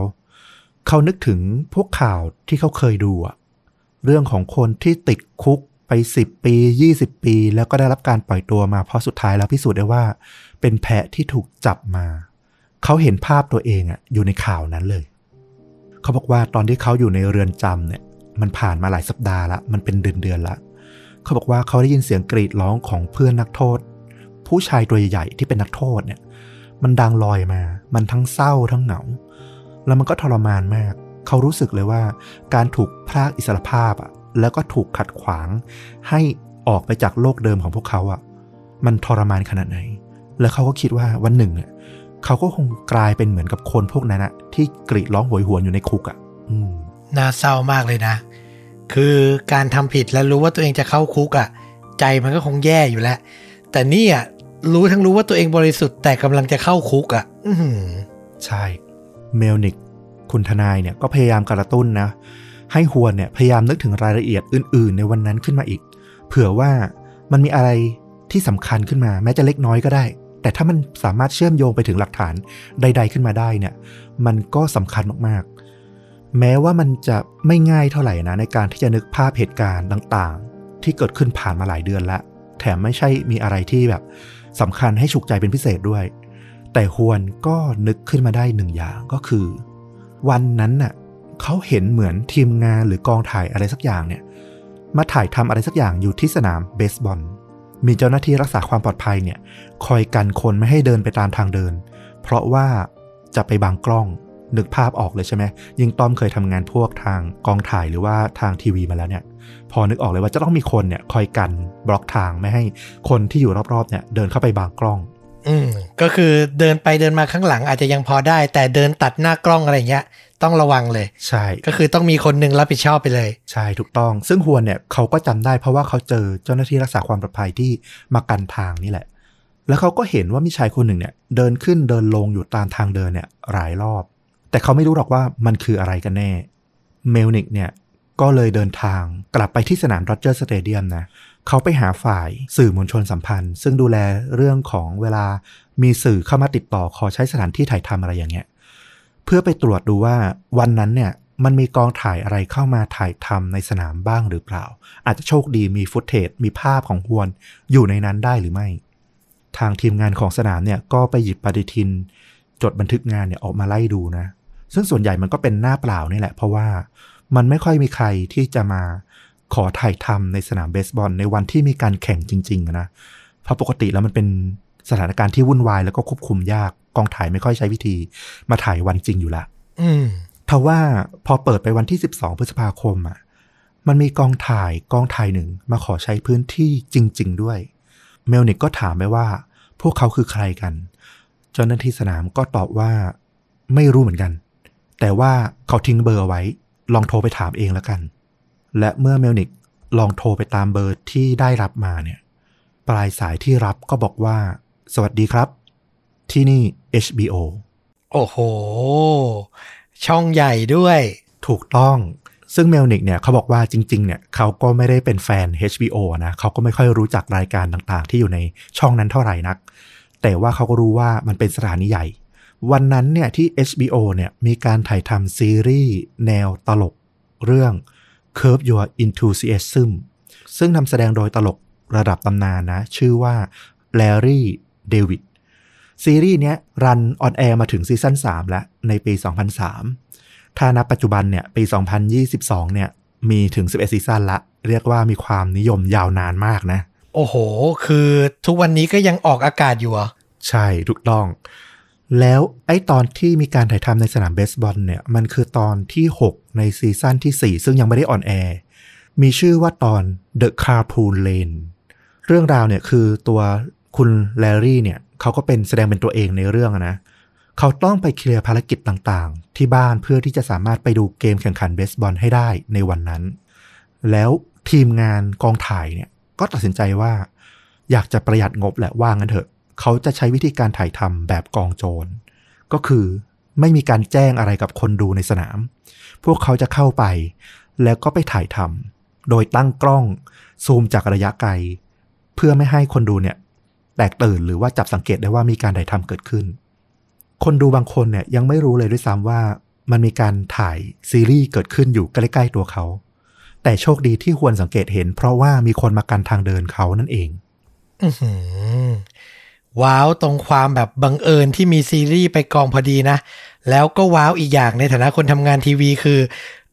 เขานึกถึงพวกข่าวที่เขาเคยดูอะเรื่องของคนที่ติดคุกไป10ปี20ปี แล้วก็ได้รับการปล่อยตัวมาเพราะสุดท้ายแล้วพิสูจน์ได้ว่า เป็นแพะที่ถูกจับมา เขาเห็นภาพตัวเองอะอยู่ในข่าวนั้นเลย เขาบอกว่าตอนที่เขาอยู่ในเรือนจำเนี่ย มันผ่านมาหลายสัปดาห์ละมันเป็นเดือนเดือนละเขาบอกว่าเขาได้ยินเสียงกรีดร้องของเพื่อนนักโทษ ผู้ชายตัวใหญ่ที่เป็นนักโทษเนี่ย มันดังลอยมา มันทั้งเศร้าทั้งเหงา แล้วมันก็ทรมานมาก เขารู้สึกเลยว่า การถูกพรากอิสรภาพอะ แล้วก็ถูกขัดขวาง ให้ออกไปจากโลกเดิมของพวกเขาอะ มันทรมานขนาดไหน แล้วเขาก็คิดว่าวันหนึ่งอะเขาก็คงกลายเป็นเหมือนกับคนพวกนั้นอะที่กรีดร้องโหยหวนอยู่ในคุกอะอน่าเศร้ามากเลยนะ คือการทำผิดแล้วรู้ว่าตัวเองจะเข้าคุกอะ ใจมันก็คงแย่อยู่แล้ว แต่นี่อะ รู้ทั้งรู้ว่าตัวเองบริสุทธิ์แต่กำลังจะเข้าคุกอะ่ะใช่ เมลนิก คุณทนายเนี่ยก็พยายามกระตุ้นนะ ให้ฮวนเนี่ยพยายามนึกถึงรายละเอียดอื่น ๆ ในวันนั้นขึ้นมาอีก เผื่อว่ามันมีอะไรที่สำคัญขึ้นมา แม้จะเล็กน้อยก็ได้ แต่ถ้ามันสามารถเชื่อมโยงไปถึงหลักฐานใด ๆ ขึ้นมาได้เนี่ย มันก็สำคัญมากๆ แม้ว่ามันจะไม่ง่ายเท่าไหร่นะในการที่จะนึกภาพเหตุการณ์ต่าง ๆ ที่เกิดขึ้นผ่านมาหลายเดือนแล้วแถมไม่ใช่มีอะไรที่แบบ สำคัญให้ฉุกใจเป็นพิเศษด้วย แต่ฮวนก็นึกขึ้นมาได้หนึ่งอย่างก็คือ วันนั้นน่ะเขาเห็นเหมือนทีมงานหรือกองถ่ายอะไรสักอย่างเนี่ย มาถ่ายทำอะไรสักอย่างอยู่ที่สนามเบสบอล มีเจ้าหน้าที่รักษาความปลอดภัยเนี่ย คอยกันคนไม่ให้เดินไปตามทางเดิน เพราะว่าจะไปบังกล้อง นึกภาพออกเลยใช่ไหมยิ่งต้อมเคยทำงานพวกทางกองถ่ายหรือว่าทางทีวีมาแล้วเนี่ย พอนึกออกเลยว่าจะต้องมีคนเนี่ยคอยกันบล็อกทางไม่ให้คนที่อยู่รอบๆเนี่ยเดินเข้าไปบังกล้อง อืมก็คือเดินไปเดินมาข้างหลังอาจจะยังพอได้ แต่เดินตัดหน้ากล้องอะไรเงี้ยต้องระวังเลย ใช่ ก็คือต้องมีคนหนึ่งรับผิดชอบไปเลย ใช่ถูกต้อง ซึ่งฮวนเนี่ยเขาก็จำได้เพราะว่าเขาเจอเจ้าหน้าที่รักษาความปลอดภัยที่มากันทางนี่แหละแล้วเขาก็เห็นว่ามีชายคนหนึ่งเนี่ย เดินขึ้นเดินลงอยู่ตามทางเดินเนี่ยหลายรอบ แต่เขาไม่รู้หรอกว่ามันคืออะไรกันแน่ เมลนิกเนี่ยก็เลยเดินทางกลับไปที่สนาม Dodger Stadium นะเขาไปหาฝ่ายสื่อมวลชนสัมพันธ์ ซึ่งดูแลเรื่องของเวลามีสื่อเข้ามาติดต่อขอใช้สถานที่ถ่ายทำอะไรอย่างเงี้ยเพื่อไปตรวจดูว่าวันนั้นเนี่ยมันมีกองถ่ายอะไรเข้ามาถ่ายทำในสนามบ้างหรือเปล่า อาจจะโชคดีมี footage มีภาพของฮวนอยู่ในนั้นได้หรือไม่ ทางทีมงานของสนามเนี่ยก็ไปหยิบปฏิทิน จดบันทึกงานเนี่ยออกมาไล่ดูนะ ซึ่งส่วนใหญ่มันก็เป็นหน้าเปล่านี่แหละ เพราะว่ามันไม่ค่อยมีใครที่จะมาขอถ่ายทำในสนามเบสบอลในวันที่มีการแข่งจริงๆอะนะเพราะปกติแล้วมันเป็นสถานการณ์ที่วุ่นวายแล้วก็ควบคุมยากกองถ่ายไม่ค่อยใช้วิธี มาถ่ายวันจริงอยู่ละอืมทว่าพอเปิดไปวันที่ 12 พฤษภาคมอะมันมีกองถ่ายกองถ่ายหนึ่งมาขอใช้พื้นที่จริง ๆ ด้วย เมลนิกก็ถามไปว่า พวกเขาคือใครกัน เจ้าหน้าที่สนามก็ตอบว่า ไม่รู้เหมือนกัน แต่ว่าเขาทิ้งเบอร์เอาไว้ ลองโทรไปถามเองแล้วกัน และเมื่อเมลนิกลองโทรไปตามเบอร์ที่ได้รับมาเนี่ย ปลายสายที่รับก็บอกว่า สวัสดีครับ ที่นี่ HBO โอ้โห ช่องใหญ่ด้วย ถูกต้องซึ่งเมลนิกเนี่ยเขาบอกว่าจริงๆเนี่ยเขาก็ไม่ได้เป็นแฟน HBO นะเขาก็ไม่ค่อยรู้จักรายการต่างๆ ที่อยู่ในช่องนั้นเท่าไหร่นัก แต่ว่าเขาก็รู้ว่ามันเป็นสถานีใหญ่ วันนั้นเนี่ยที่ HBO เนี่ยมีการถ่ายทำซีรีส์แนวตลกเรื่อง Curb Your Enthusiasm ซึ่งนำแสดงโดยตลกระดับตำนานนะ ชื่อว่า Larry David ซีรีส์เนี้ย run on air มาถึงซีซั่น3 แล้ว ในปี 2003 ถ้านับปัจจุบันเนี่ยปี 2022 เนี่ยมีถึง 11 ซีซั่นละ เรียกว่ามีความนิยมยาวนานมากนะ โอ้โห คือทุกวันนี้ก็ยังออกอากาศอยู่เหรอ ใช่ ถูกต้อง แล้วไอ้ตอนที่มีการถ่ายทำในสนามเบสบอลเนี่ย มันคือตอนที่ 6 ในซีซั่นที่ 4 ซึ่งยังไม่ได้ on air มีชื่อว่าตอน The Carpool Lane เรื่องราวเนี่ยคือตัวคุณแลรี่เนี่ยเขาก็เป็นแสดงเป็นตัวเองในเรื่องนะ เขาต้องไปเคลียร์ภารกิจต่างๆ ที่บ้านเพื่อที่จะสามารถไปดูเกมแข่งขันเบสบอลให้ได้ในวันนั้น แล้วทีมงานกองถ่ายเนี่ยก็ตัดสินใจว่า อยากจะประหยัดงบแหละว่างั้นเถอะ เขาจะใช้วิธีการถ่ายทำแบบกองโจร ก็คือไม่มีการแจ้งอะไรกับคนดูในสนาม พวกเขาจะเข้าไป แล้วก็ไปถ่ายทำโดยตั้งกล้องซูมจากระยะไกล เพื่อไม่ให้คนดูเนี่ย แตกตื่นหรือว่าจับสังเกตได้ว่ามีการถ่ายทำเกิดขึ้น คนดูบางคนเนี่ยยังไม่รู้เลยด้วยซ้ำว่ามันมีการถ่ายซีรีส์เกิดขึ้นอยู่ใกล้ๆตัวเขา แต่โชคดีที่ควรสังเกตเห็น เพราะว่ามีคนมากันทางเดินเขานั่นเองอื ว้าวตรงความแบบบังเอิญที่มีซีรีส์ไปกองพอดีนะ แล้วก็ว้าวอีกอย่างในฐานะคนทำงานทีวีคือ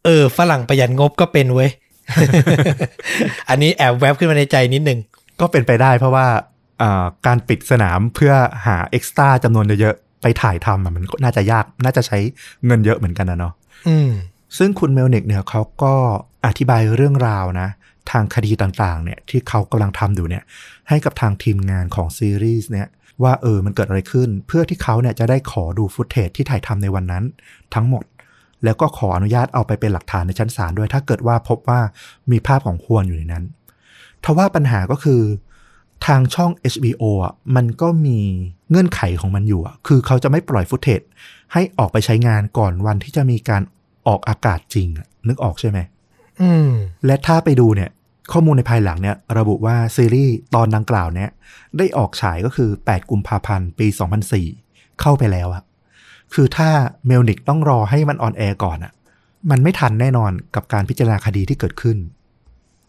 เออ ฝรั่งประหยัดงบก็เป็นเว้ย อันนี้แอบแวบขึ้นมาในใจนิดนึง ก็เป็นไปได้เพราะว่าอ่าการปิดสนามเพื่อหา extra จำนวนเยอะๆ ไปถ่ายทำอะมันก็น่าจะยากน่าจะใช้เงินเยอะเหมือนกันนะเนาะอืมซึ่งคุณเมลนิกเนี่ยเขาก็อธิบายเรื่องราวนะ ทางคดีต่างๆเนี่ยที่เขากำลังทำอยู่เนี่ยให้กับทางทีมงานของซีรีส์เนี่ยว่าเออมันเกิดอะไรขึ้น เพื่อที่เขาเนี่ยจะได้ขอดู footage ที่ถ่ายทำในวันนั้นทั้งหมด แล้วก็ขออนุญาตเอาไปเป็นหลักฐานในชั้นศาลด้วย ถ้าเกิดว่าพบว่ามีภาพของควรอยู่ในนั้นทว่าปัญหาก็คือทางช่อง HBO อะมันก็มีเงื่อนไขของมันอยู่อะคือเขาจะไม่ปล่อยฟุตเทจให้ออกไปใช้งานก่อนวันที่จะมีการออกอากาศจริงนึกออกใช่ไหม และถ้าไปดูเนี่ย ข้อมูลในภายหลังเนี่ย ระบุว่าซีรีส์ตอนดังกล่าวเนี่ย ได้ออกฉายก็คือ 8 กุมภาพันธ์ ปี 2004 เข้าไปแล้วอะคือถ้าเมลนิกต้องรอให้มัน on air ก่อนอะมันไม่ทันแน่นอนกับการพิจารณาคดีที่เกิดขึ้น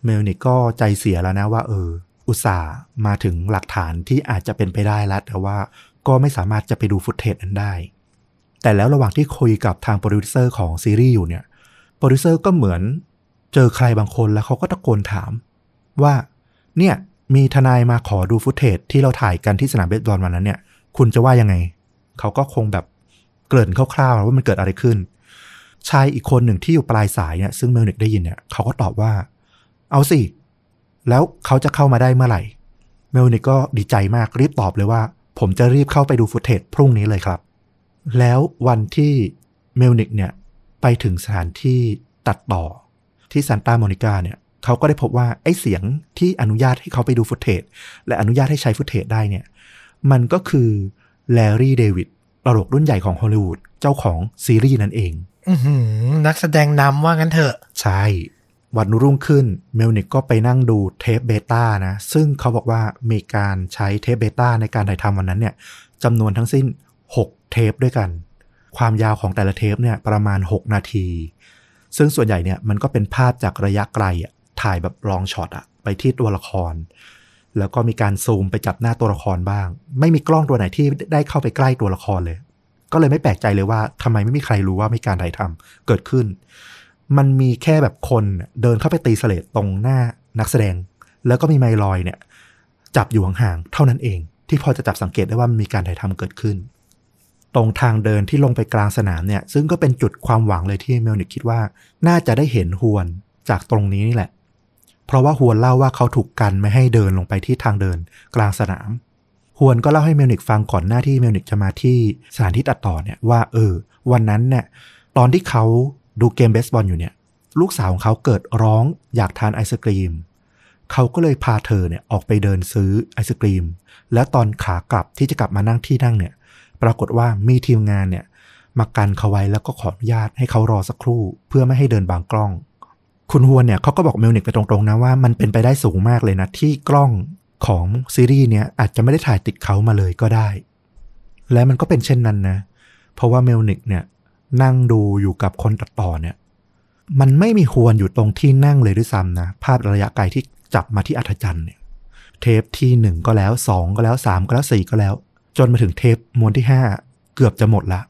เมลนิกก็ใจเสียแล้วนะว่า เออ อุตส่าห์มาถึงหลักฐานที่อาจจะเป็นไปได้แล้ว แต่ว่าก็ไม่สามารถจะไปดู footage นั้นได้ แต่แล้วระหว่างที่คุยกับทางโปรดิวเซอร์ของซีรีส์อยู่เนี่ย โปรดิวเซอร์ก็เหมือน เจอใครบางคนแล้วเขาก็ตะโกนถาม ว่าเนี่ยมีทนายมาขอดู footage ที่เราถ่ายกันที่สนามเบสบอลวันนั้นเนี่ย คุณจะว่ายังไง เขาก็คงแบบเกริ่นคร่าวๆว่ามันเกิดอะไรขึ้น ชายอีกคนหนึ่งที่อยู่ปลายสายเนี่ยซึ่งเมลนิกได้ยินเนี่ยเขาก็ตอบว่า เอาสิ แล้วเขาจะเข้ามาได้เมื่อไหร่ เมลนิกก็ดีใจมากรีบตอบเลยว่า ผมจะรีบเข้าไปดู footage พรุ่งนี้เลยครับ แล้ววันที่เมลนิกเนี่ยไปถึงสถานที่ตัดต่อ ที่ซานตาโมนิกาเนี่ยเขาก็ได้พบว่าไอ้เสียงที่อนุญาตให้เขาไปดู footage และอนุญาตให้ใช้ footage ได้เนี่ยมันก็คือแลรี่เดวิดตลกรุ่นใหญ่ของฮอลลีวูดเจ้าของซีรีส์นั่นเองอือหือนักแสดงนำว่างั้นเถอะ ใช่ วันรุ่งขึ้นเมลนิกก็ไปนั่งดูเทปเบต้านะ ซึ่งเขาบอกว่ามีการใช้เทปเบต้าในการถ่ายทำวันนั้นเนี่ยจำนวนทั้งสิ้น 6 เทปด้วยกัน ความยาวของแต่ละเทปเนี่ยประมาณ 6 นาที ซึ่งส่วนใหญ่เนี่ยมันก็เป็นภาพจากระยะไกลอะถ่ายแบบ long shot อะไปที่ตัวละคร แล้วก็มีการซูมไปจับหน้าตัวละครบ้าง ไม่มีกล้องตัวไหนที่ได้เข้าไปใกล้ตัวละครเลย ก็เลยไม่แปลกใจเลยว่าทำไมไม่มีใครรู้ว่ามีการถ่ายทำเกิดขึ้น มันมีแค่แบบคนเดินเข้าไปตี slate ตรงหน้านักแสดง แล้วก็มีไมค์ลอยเนี่ย จับอยู่ห่างๆเท่านั้นเอง ที่พอจะจับสังเกตได้ว่ามันมีการถ่ายทำเกิดขึ้น ตรงทางเดินที่ลงไปกลางสนามเนี่ย ซึ่งก็เป็นจุดความหวังเลยที่เมลนิกคิดว่า น่าจะได้เห็นฮวนจากตรงนี้นี่แหละ เพราะว่าฮวนเล่าว่าเขาถูกกันไม่ให้เดินลงไปที่ทางเดินกลางสนามฮวนก็เล่าให้เมลนิกฟังก่อนหน้าที่เมลนิกจะมาที่สถานที่ตัดต่อเนี่ยว่าเออ วันนั้นเนี่ยตอนที่เขาดูเกมเบสบอลอยู่เนี่ยลูกสาวของเขาเกิดร้องอยากทานไอศกรีม เขาก็เลยพาเธอเนี่ยออกไปเดินซื้อไอศกรีม แล้วตอนขากลับที่จะกลับมานั่งที่นั่งเนี่ย ปรากฏว่ามีทีมงานเนี่ยมากันเขาไว้แล้วก็ขออนุญาตให้เขารอสักครู่ เพื่อไม่ให้เดินบังกล้อง คุณฮวนเนี่ยเขาก็บอกเมลนิกไปตรงๆนะว่ามันเป็นไปได้สูงมากเลยนะ ที่กล้องของซีรีส์เนี้ยอาจจะไม่ได้ถ่ายติดเขามาเลยก็ได้ และมันก็เป็นเช่นนั้นนะ เพราะว่าเมลนิกเนี่ยนั่งดูอยู่กับคนตัดต่อเนี่ย มันไม่มีฮวนอยู่ตรงที่นั่งเลยด้วยซ้ำนะ ภาพระยะไกลที่จับมาที่อัธจันทร์เนี่ย เทปที่หนึ่งก็แล้วสองก็แล้วสามก็แล้วสี่ก็แล้ว จนมาถึงเทปมวนที่ห้าเกือบจะหมดละ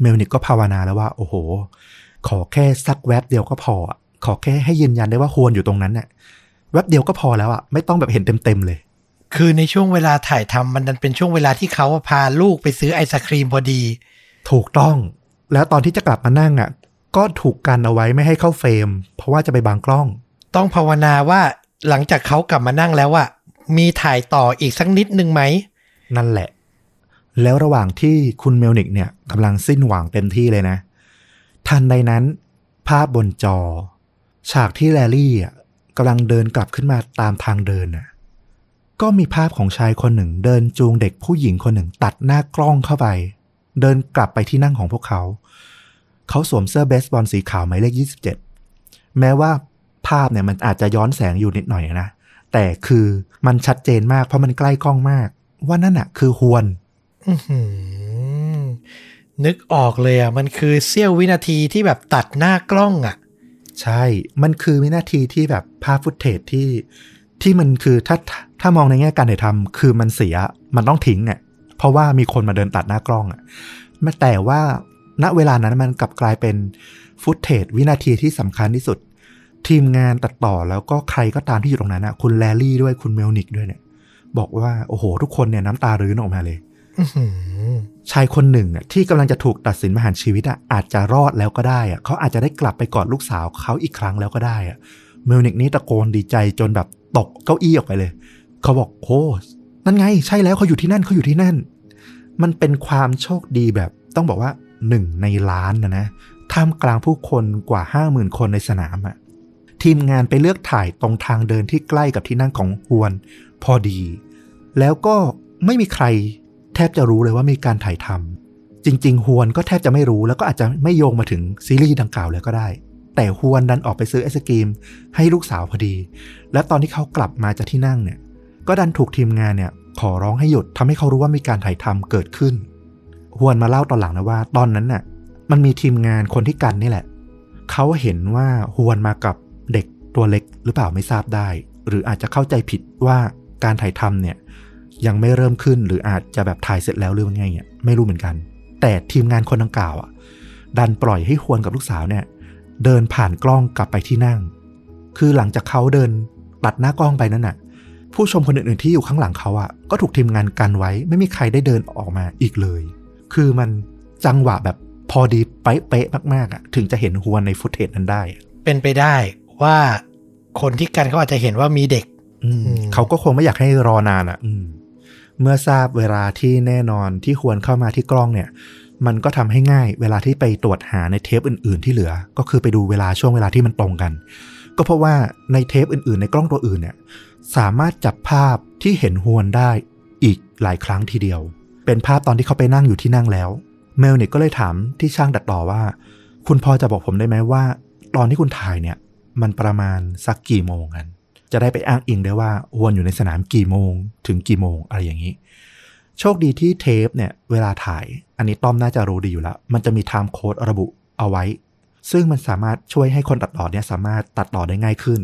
เมลนิกก็ภาวนาแล้วว่า โอ้โห ขอแค่สักแวบเดียวก็พออะขอแค่ให้ยืนยันได้ว่าฮวนอยู่ตรงนั้นน่ะแวบเดียวก็พอแล้วอะไม่ต้องแบบเห็นเต็มๆเลย คือในช่วงเวลาถ่ายทำมันดันเป็นช่วงเวลาที่เขาพาลูกไปซื้อไอศครีมพอดี ถูกต้อง แล้วตอนที่จะกลับมานั่งอะ ก็ถูกกันเอาไว้ไม่ให้เข้า frame เพราะว่าจะไปบังกล้อง ต้องภาวนาว่าหลังจากเขากลับมานั่งแล้วอะมีถ่ายต่ออีกสักนิดนึงไหมนั่นแหละ แล้วระหว่างที่คุณเมลนิกเนี่ยกำลังสิ้นหวังเต็มที่เลยนะ ทันใดนั้น ภาพบนจอ ฉากที่แลร์รี่อะกำลังเดินกลับขึ้นมาตามทางเดินน่ะก็มีภาพของชายคนหนึ่ง เดินจูงเด็กผู้หญิงคนหนึ่ง ตัดหน้ากล้องเข้าไป เดินกลับไปที่นั่งของพวกเขา เขาสวมเสื้อเบสบอลสีขาวหมายเลข 27 แม้ว่าภาพเนี่ยมันอาจจะย้อนแสงอยู่นิดหน่อยนะ แต่คือมันชัดเจนมากเพราะมันใกล้กล้องมาก ว่านั่นน่ะคือฮวน นึกออกเลยอะ มันคือเสี้ยววินาทีที่แบบตัดหน้ากล้องอะ ใช่ มันคือวินาทีที่แบบภาพฟุตเทจที่ที่มันคือถ้าถ้ามองในแง่การถ่ายทำคือมันเสียมันต้องทิ้งอะเพราะว่ามีคนมาเดินตัดหน้ากล้องอะมาแต่ว่าณเวลานั้นมันกลับกลายเป็น footage วินาทีที่สำคัญที่สุด ทีมงานตัดต่อแล้วก็ใครก็ตามที่อยู่ตรงนั้นอะคุณแลร์รี่ด้วยคุณเมลนิกด้วยเนี่ย บอกว่าโอ้โห ทุกคนเนี่ยน้ำตารื้นออกมาเลย ชายคนหนึ่งอะที่กำลังจะถูกตัดสินประหารชีวิตอะอาจจะรอดแล้วก็ได้อะเขาอาจจะได้กลับไปกอดลูกสาวเขาอีกครั้งแล้วก็ได้อะเมลนิกนี่ตะโกนดีใจจนแบบตกเก้าอี้ออกไปเลย เขาบอกโอ้นั่นไง ใช่แล้วเขาอยู่ที่นั่นเขาอยู่ที่นั่น มันเป็นความโชคดีแบบ ต้องบอกว่าหนึ่งในล้านนะนะท่ามกลางผู้คนกว่าห้าหมื่นคนในสนามอะทีมงานไปเลือกถ่ายตรงทางเดินที่ใกล้กับที่นั่งของฮวน พอดี แล้วก็ไม่มีใคร แทบจะรู้เลยว่ามีการถ่ายทำจริง ๆ ฮวนก็แทบจะไม่รู้แล้วก็อาจจะไม่โยงมาถึงซีรีส์ดังกล่าวเลยก็ได้ แต่ฮวนดันออกไปซื้อไอศกรีมให้ลูกสาวพอดี และตอนที่เขากลับมาจากที่นั่งเนี่ย ก็ดันถูกทีมงานเนี่ย ขอร้องให้หยุดทำให้เขารู้ว่ามีการถ่ายทำเกิดขึ้นฮวนมาเล่าตอนหลังนะว่า ตอนนั้นน่ะ มันมีทีมงานคนที่กันนี่แหละเขาเห็นว่าฮวนมากับเด็กตัวเล็กหรือเปล่าไม่ทราบได้ หรืออาจจะเข้าใจผิดว่าการถ่ายทำเนี่ย ยังไม่เริ่มขึ้นหรืออาจจะแบบถ่ายเสร็จแล้วหรือว่าไงเนี่ยไม่รู้เหมือนกัน แต่ทีมงานคนดังกล่าวอะดันปล่อยให้ฮวนกับลูกสาวเนี่ย เดินผ่านกล้องกลับไปที่นั่ง คือหลังจากเขาเดินตัดหน้ากล้องไปนั่นน่ะ ผู้ชมคนอื่นๆที่อยู่ข้างหลังเขาอะก็ถูกทีมงานกันไว้ ไม่มีใครได้เดินออกมาอีกเลย คือมันจังหวะแบบพอดีเป๊ะๆมากๆอะถึงจะเห็นฮวนในฟุตเทจนั้นได้ เป็นไปได้ว่าคนที่กันเขาอาจจะเห็นว่ามีเด็กอืมอืมเขาก็คงไม่อยากให้รอนานอะอืม เมื่อทราบเวลาที่แน่นอนที่ควรเข้ามาที่กล้องเนี่ย มันก็ทำให้ง่ายเวลาที่ไปตรวจหาในเทปอื่น ๆ ที่เหลือ ก็คือไปดูเวลาช่วงเวลาที่มันตรงกัน ก็เพราะว่าในเทปอื่น ๆ ในกล้องตัวอื่นเนี่ยสามารถจับภาพที่เห็นฮวนได้อีกหลายครั้งทีเดียว เป็นภาพตอนที่เขาไปนั่งอยู่ที่นั่งแล้ว เมลนิกก็เลยถามที่ช่างตัดต่อว่า คุณพอจะบอกผมได้ไหมว่า ตอนที่คุณถ่ายเนี่ย มันประมาณสักกี่โมงกัน จะได้ไปอ้างอิงได้ว่าวนอยู่ในสนามกี่โมง ถึงกี่โมงอะไรอย่างนี้ โชคดีที่เทปเนี่ยเวลาถ่าย อันนี้ต้อมน่าจะรู้ดีอยู่แล้ว มันจะมีไทม์โค้ดระบุเอาไว้ ซึ่งมันสามารถช่วยให้คนตัดต่อเนี่ยสามารถตัดต่อได้ง่ายขึ้น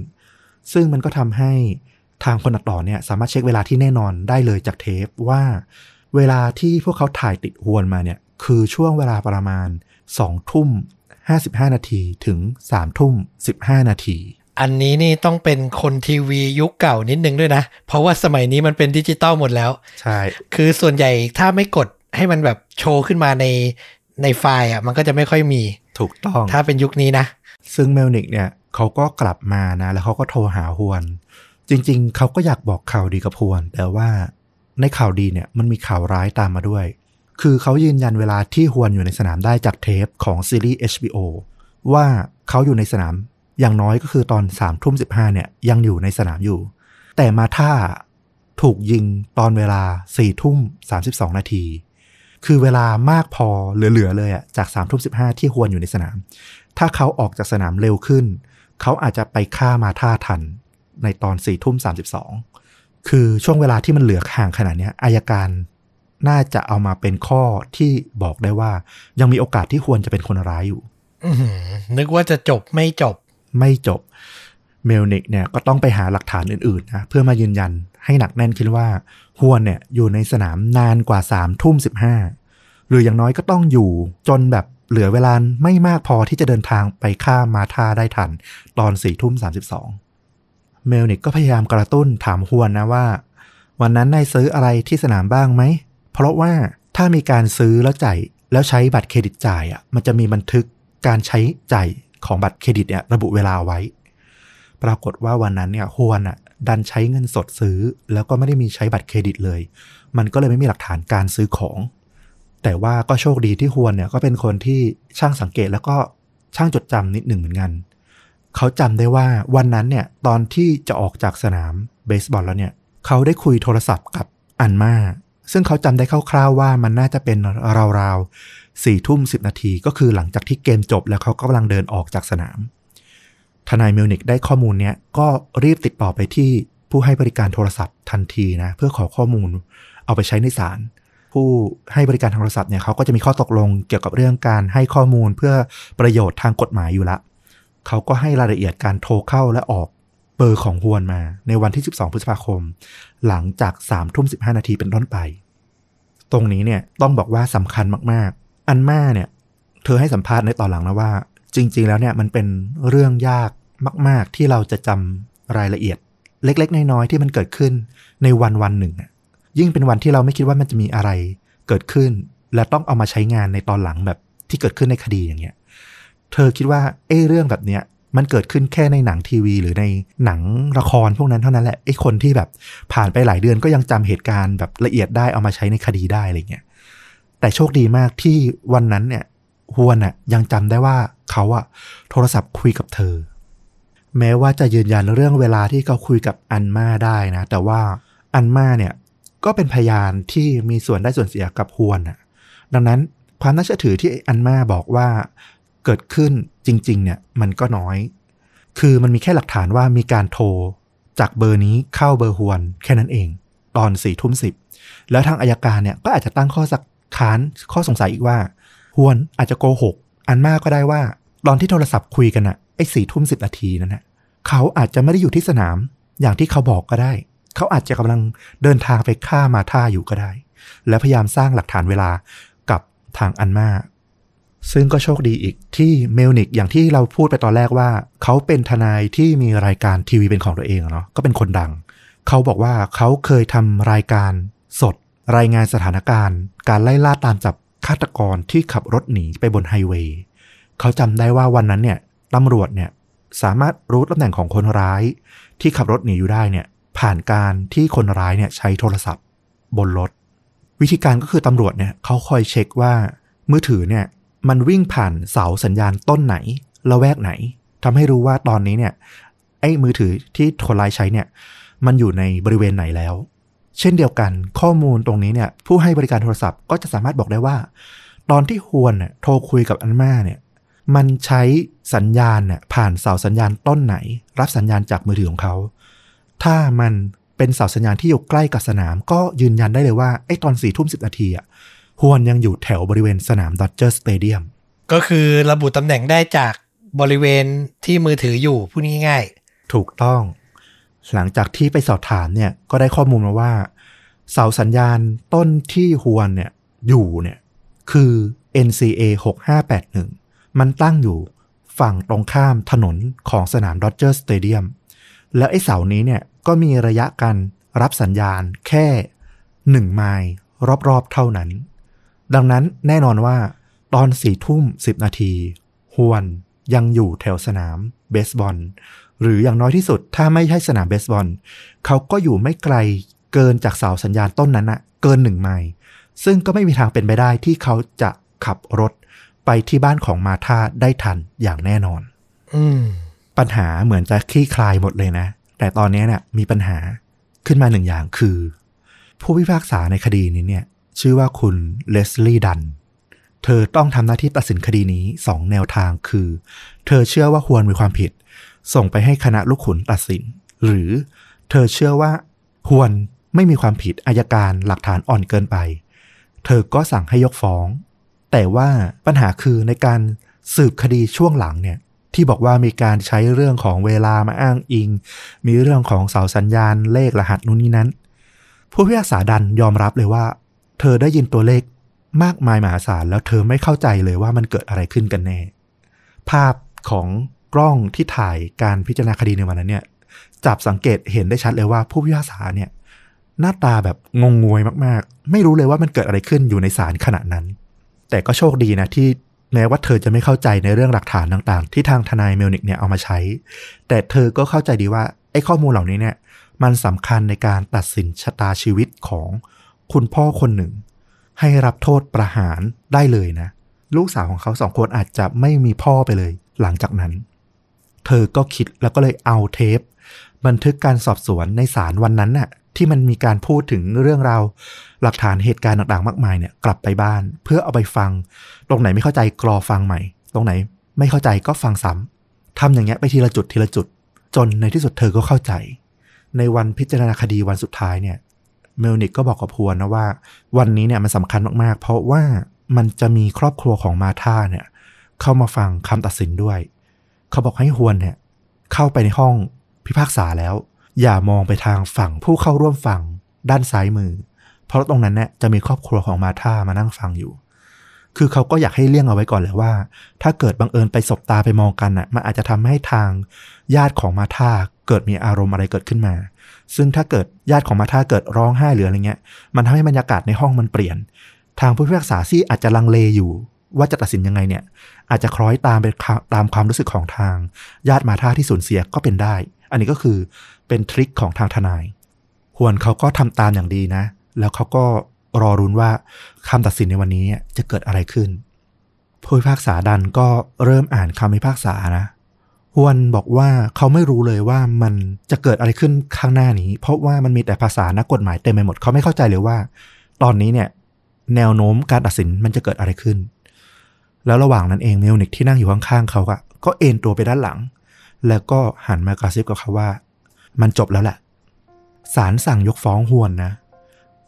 ซึ่งมันก็ทำให้ทางคนตัดต่อเนี่ยสามารถเช็คเวลาที่แน่นอนได้เลยจากเทปว่า เวลาที่พวกเขาถ่ายติดฮวนมาเนี่ยคือช่วงเวลาประมาณ2ทุ่ม55 นาทีถึง3ทุ่ม15 นาที อันนี้นี่ต้องเป็นคนทีวียุคเก่านิดนึงด้วยนะ เพราะว่าสมัยนี้มันเป็นดิจิตอลหมดแล้ว ใช่ คือส่วนใหญ่ถ้าไม่กดให้มันแบบโชว์ขึ้นมาในในไฟล์อะ มันก็จะไม่ค่อยมี ถูกต้อง ถ้าเป็นยุคนี้นะ ซึ่งเมลนิกเนี่ยเขาก็กลับมานะ แล้วเขาก็โทรหาฮวน จริง ๆ เขาก็อยากบอกข่าวดีกับฮวน แต่ว่าในข่าวดีเนี่ยมันมีข่าวร้ายตามมาด้วย คือเขายืนยันเวลาที่ฮวนอยู่ในสนามได้จากเทปของซีรีส์ HBO ว่าเขาอยู่ในสนาม อย่างน้อยก็คือตอน3ามทุ่มสิเนี่ยยังอยู่ในสนามอยู่ แต่มาท่าถูกยิงตอนเวลา4ี่ทุ่ม32นาที คือเวลามากพอเหลือ ๆ เลยอะจาก3ามทุ่มสิที่ฮวนอยู่ในสนาม ถ้าเขาออกจากสนามเร็วขึ้น เขาอาจจะไปฆ่ามาท่าทันในตอน4ี่ทุ่มสาคือช่วงเวลาที่มันเหลือห่างขนาดนี้อายการน่าจะเอามาเป็นข้อที่บอกได้ว่า ยังมีโอกาสที่ฮวนจะเป็นคนร้ายอยู่นึกว่าจะจบไม่จบ ไม่จบเมลนิกเนี่ยก็ต้องไปหาหลักฐานอื่นๆนะเพื่อมายืนยันให้หนักแน่นคิดว่าฮวนเนี่ยอยู่ในสนามนานกว่าสามทุ่มสิบหรืออย่างน้อยก็ต้องอยู่จนแบบเหลือเวลาไม่มากพอที่จะเดินทางไปฆ่ามาร์ธาได้ทัน ตอนสี่ทุ่มสามสิบสองเมลนิกก็พยายามกระตุ้นถามฮวนนะว่า วันนั้นนายซื้ออะไรที่สนามบ้างไหม เพราะว่าถ้ามีการซื้อแล้วจ่ายแล้วใช้บัตรเครดิตจ่ายอะมันจะมีบันทึกการใช้จ่าย ของบัตรเครดิตเนี่ยระบุเวลาไว้ ปรากฏว่าวันนั้นเนี่ยฮวนอะดันใช้เงินสดซื้อ แล้วก็ไม่ได้มีใช้บัตรเครดิตเลย มันก็เลยไม่มีหลักฐานการซื้อของ แต่ว่าก็โชคดีที่ฮวนเนี่ยก็เป็นคนที่ช่างสังเกตแล้วก็ช่างจดจำนิดหนึ่งเหมือนกัน เขาจำได้ว่าวันนั้นเนี่ยตอนที่จะออกจากสนามเบสบอลแล้วเนี่ยเขาได้คุยโทรศัพท์กับอันมาซึ่งเขาจำได้คร่าวๆว่ามันน่าจะเป็นราวๆ สี่ทุ่มสิบนาทีก็คือหลังจากที่เกมจบแล้วเขากำลังเดินออกจากสนาม ทนายมิวนิกได้ข้อมูลเนี้ยก็รีบติดต่อไปที่ผู้ให้บริการโทรศัพท์ทันทีนะเพื่อขอข้อมูลเอาไปใช้ในศาลผู้ให้บริการทางโทรศัพท์เนี่ยเขาก็จะมีข้อตกลงเกี่ยวกับเรื่องการให้ข้อมูลเพื่อประโยชน์ทางกฎหมายอยู่ละเขาก็ให้รายละเอียดการโทรเข้าและออกเบอร์ของฮวนมา ในวันที่ 12 พฤษภาคม หลังจาก3ทุ่ม15 นาทีเป็นต้นไป ตรงนี้เนี่ยต้องบอกว่าสำคัญมากๆ อันมาเนี่ย เธอให้สัมภาษณ์ในตอนหลังนะว่า จริง ๆ แล้วเนี่ยมันเป็นเรื่องยากมาก ๆ ที่เราจะจำรายละเอียด เล็ก ๆ น้อย ๆ ที่มันเกิดขึ้นในวันวันหนึ่งยิ่งเป็นวันที่เราไม่คิดว่ามันจะมีอะไรเกิดขึ้น และต้องเอามาใช้งานในตอนหลังแบบที่เกิดขึ้นในคดีอย่างเงี้ย เธอคิดว่าเอ้เรื่องแบบเนี้ยมันเกิดขึ้นแค่ในหนังทีวี หรือในหนังละครพวกนั้นเท่านั้นแหละไอ้คนที่แบบผ่านไปหลายเดือนก็ยังจำเหตุการณ์แบบละเอียดได้เอามาใช้ในคดีได้อะไรเงี้ย แต่โชคดีมากที่วันนั้นเนี่ยฮวนอะยังจำได้ว่าเขาอะโทรศัพท์คุยกับเธอ แม้ว่าจะยืนยันเรื่องเวลาที่เขาคุยกับอันมาได้นะ แต่ว่าอันมาเนี่ยก็เป็นพยานที่มีส่วนได้ส่วนเสียกับฮวนอะดังนั้นความน่าเชื่อถือที่อันมาบอกว่าเกิดขึ้นจริง ๆ เนี่ยมันก็น้อย คือมันมีแค่หลักฐานว่ามีการโทรจากเบอร์นี้เข้าเบอร์ฮวนแค่นั้นเอง ตอนสี่ทุ่มสิบแล้วทางอายการเนี่ยก็อาจจะตั้งข้อสัก ค้านข้อสงสัยอีกว่าฮวนอาจจะโกหก อันมากก็ได้ว่า ตอนที่โทรศัพท์คุยกันอะไอ้สี่ทุ่มสิบนาทีนั่นนะเขาอาจจะไม่ได้อยู่ที่สนาม อย่างที่เขาบอกก็ได้ เขาอาจจะกำลังเดินทางไปฆ่ามาท่าอยู่ก็ได้ และพยายามสร้างหลักฐานเวลากับทางอันมาซึ่งก็โชคดีอีกที่เมลนิกอย่างที่เราพูดไปตอนแรกว่า เขาเป็นทนายที่มีรายการทีวีเป็นของตัวเองเนาะก็เป็นคนดัง เขาบอกว่าเขาเคยทำรายการสด รายงานสถานการณ์ การไล่ล่าตามจับฆาตกรที่ขับรถหนีไปบนไฮเวย์เขาจำได้ว่าวันนั้นเนี่ยตำรวจเนี่ยสามารถรู้ตำแหน่งของคนร้าย ที่ขับรถหนีอยู่ได้เนี่ยผ่านการที่คนร้ายเนี่ยใช้โทรศัพท์ บนรถ วิธีการก็คือตำรวจเนี่ยเขาคอยเช็คว่า มือถือเนี่ยมันวิ่งผ่านเสาสัญญาณต้นไหนละแวกไหนทำให้รู้ว่าตอนนี้เนี่ยไอ้มือถือที่คนร้ายใช้เนี่ยมันอยู่ในบริเวณไหนแล้ว เช่นเดียวกันข้อมูลตรงนี้เนี่ยผู้ให้บริการโทรศัพท์ก็จะสามารถบอกได้ว่า ตอนที่ฮวนเนี่ยโทรคุยกับอันมาเนี่ยมันใช้สัญญาณเนี่ยผ่านเสาสัญญาณต้นไหน รับสัญญาณจากมือถือของเขา ถ้ามันเป็นเสาสัญญาณที่อยู่ใกล้กับสนาม ก็ยืนยันได้เลยว่าไอ้ตอนสี่ทุ่มสิบนาทีอะฮวนยังอยู่แถวบริเวณสนามดอจเจอร์สเตเดียมก็คือระบุตำแหน่งได้จากบริเวณที่มือถืออยู่พูดง่ายถูกต้อง หลังจากที่ไปสอบถามเนี่ยก็ได้ข้อมูลมาว่า เสาสัญญาณต้นที่ฮวนเนี่ยอยู่เนี่ยคือ NCA 6581 มันตั้งอยู่ฝั่งตรงข้ามถนนของสนามดอจเจอร์สเตเดียมแล้วไอ้เสานี้เนี่ยก็มีระยะการรับสัญญาณแค่หนึ่งไมล์รอบๆเท่านั้น ดังนั้นแน่นอนว่าตอนสี่ทุ่มสิบนาทีฮวนยังอยู่แถวสนาม เบสบอลหรืออย่างน้อยที่สุดถ้าไม่ใช่สนามเบสบอลเขาก็อยู่ไม่ไกลเกินจากเสาสัญญาณต้นนั้นอะเกินหนึ่งไมล์ซึ่งก็ไม่มีทางเป็นไปได้ที่เขาจะขับรถไปที่บ้านของมาธาได้ทันอย่างแน่นอนๆอืมปัญหาเหมือนจะคลี่คลายหมดเลยนะ แต่ตอนนี้เนี่ยมีปัญหาขึ้นมาหนึ่งอย่างคือ ผู้พิพากษาในคดีนี้เนี่ย ชื่อว่าคุณเลสลี่ดัน เธอต้องทำหน้าที่ตัดสินคดีนี้สองแนวทางคือ เธอเชื่อว่าฮวนมีความผิด ส่งไปให้คณะลูกขุนตัดสิน หรือเธอเชื่อว่าฮวนไม่มีความผิดอายการหลักฐานอ่อนเกินไป เธอก็สั่งให้ยกฟ้อง แต่ว่าปัญหาคือในการสืบคดีช่วงหลังเนี่ยที่บอกว่ามีการใช้เรื่องของเวลามาอ้างอิง มีเรื่องของเสาสัญญาณเลขรหัสนู่นนี่นั้น ผู้พิพากษาดันยอมรับเลยว่า เธอได้ยินตัวเลข มากมายมหาศาลแล้วเธอไม่เข้าใจเลยว่ามันเกิดอะไรขึ้นกันแน่ ภาพของกล้องที่ถ่ายการพิจารณาคดีในวันนั้นเนี่ยจับสังเกตเห็นได้ชัดเลยว่าผู้พิพากษาเนี่ย หน้าตาแบบงงงวยมากๆ ไม่รู้เลยว่ามันเกิดอะไรขึ้นอยู่ในศาลขณะนั้น แต่ก็โชคดีนะที่แม้ว่าเธอจะไม่เข้าใจในเรื่องหลักฐานต่างๆ ที่ทางทนายเมลนิกเนี่ยเอามาใช้ แต่เธอก็เข้าใจดีว่าไอ้ข้อมูลเหล่านี้เนี่ย มันสำคัญในการตัดสินชะตาชีวิตของคุณพ่อคนหนึ่ง ให้รับโทษประหารได้เลยนะ ลูกสาวของเขาสองคนอาจจะไม่มีพ่อไปเลย หลังจากนั้น เธอก็คิดแล้วก็เลยเอาเทป บันทึกการสอบสวนในศาลวันนั้นน่ะ ที่มันมีการพูดถึงเรื่องราวหลักฐานเหตุการณ์ต่างๆ มากมายเนี่ยกลับไปบ้าน เพื่อเอาไปฟัง ตรงไหนไม่เข้าใจกรอฟังใหม่ ตรงไหนไม่เข้าใจก็ฟังซ้ำทำอย่างเงี้ยไปทีละจุดทีละจุด จนในที่สุดเธอก็เข้าใจ ในวันพิจารณาคดีวันสุดท้ายเนี่ย เมลนิกก็บอกกับพวนนะว่า วันนี้เนี่ยมันสำคัญมากๆ เพราะว่ามันจะมีครอบครัวของมาธาเนี่ย เข้ามาฟังคำตัดสินด้วย เขาบอกให้ฮวนเนี่ย เข้าไปในห้องพิพากษาแล้ว อย่ามองไปทางฝั่งผู้เข้าร่วมฟังด้านซ้ายมือ เพราะตรงนั้นเนี่ยจะมีครอบครัวของมาธามานั่งฟังอยู่ คือเขาก็อยากให้เลี่ยงเอาไว้ก่อนเลยว่า ถ้าเกิดบังเอิญไปสบตาไปมองกันน่ะ มันอาจจะทำให้ทางญาติของมาธาเกิดมีอารมณ์อะไรเกิดขึ้นมา ซึ่งถ้าเกิดญาติของมาธาเกิดร้องไห้หรืออะไรเงี้ย มันทำให้บรรยากาศในห้องมันเปลี่ยน ทางผู้พิพากษาที่อาจจะลังเลอยู่ ว่าจะตัดสินยังไงเนี่ย อาจจะคล้อยตามไปตามความรู้สึกของทาง ญาติมาท่าที่สูญเสียก็เป็นได้ อันนี้ก็คือเป็นทริคของทางทนายฮวนเขาก็ทำตามอย่างดีนะ แล้วเขาก็รอรุ้นว่าคำตัดสินในวันนี้จะเกิดอะไรขึ้นผู้พิพากษาดันก็เริ่มอ่านคำพิพากษานะ ฮวนบอกว่าเขาไม่รู้เลยว่ามันจะเกิดอะไรขึ้นข้างหน้านี้ เพราะว่ามันมีแต่ภาษานักกฎหมายเต็มไปหมดเขาไม่เข้าใจเลยว่า ตอนนี้เนี่ย แนวโน้มการตัดสินมันจะเกิดอะไรขึ้น แล้วระหว่างนั้นเองเมลนิกที่นั่งอยู่ข้างๆเขาก็ก็เอ็นตัวไปด้านหลัง แล้วก็หันมากระซิบกับเขาว่า มันจบแล้วแหละศาลสั่งยกฟ้องฮวนนะ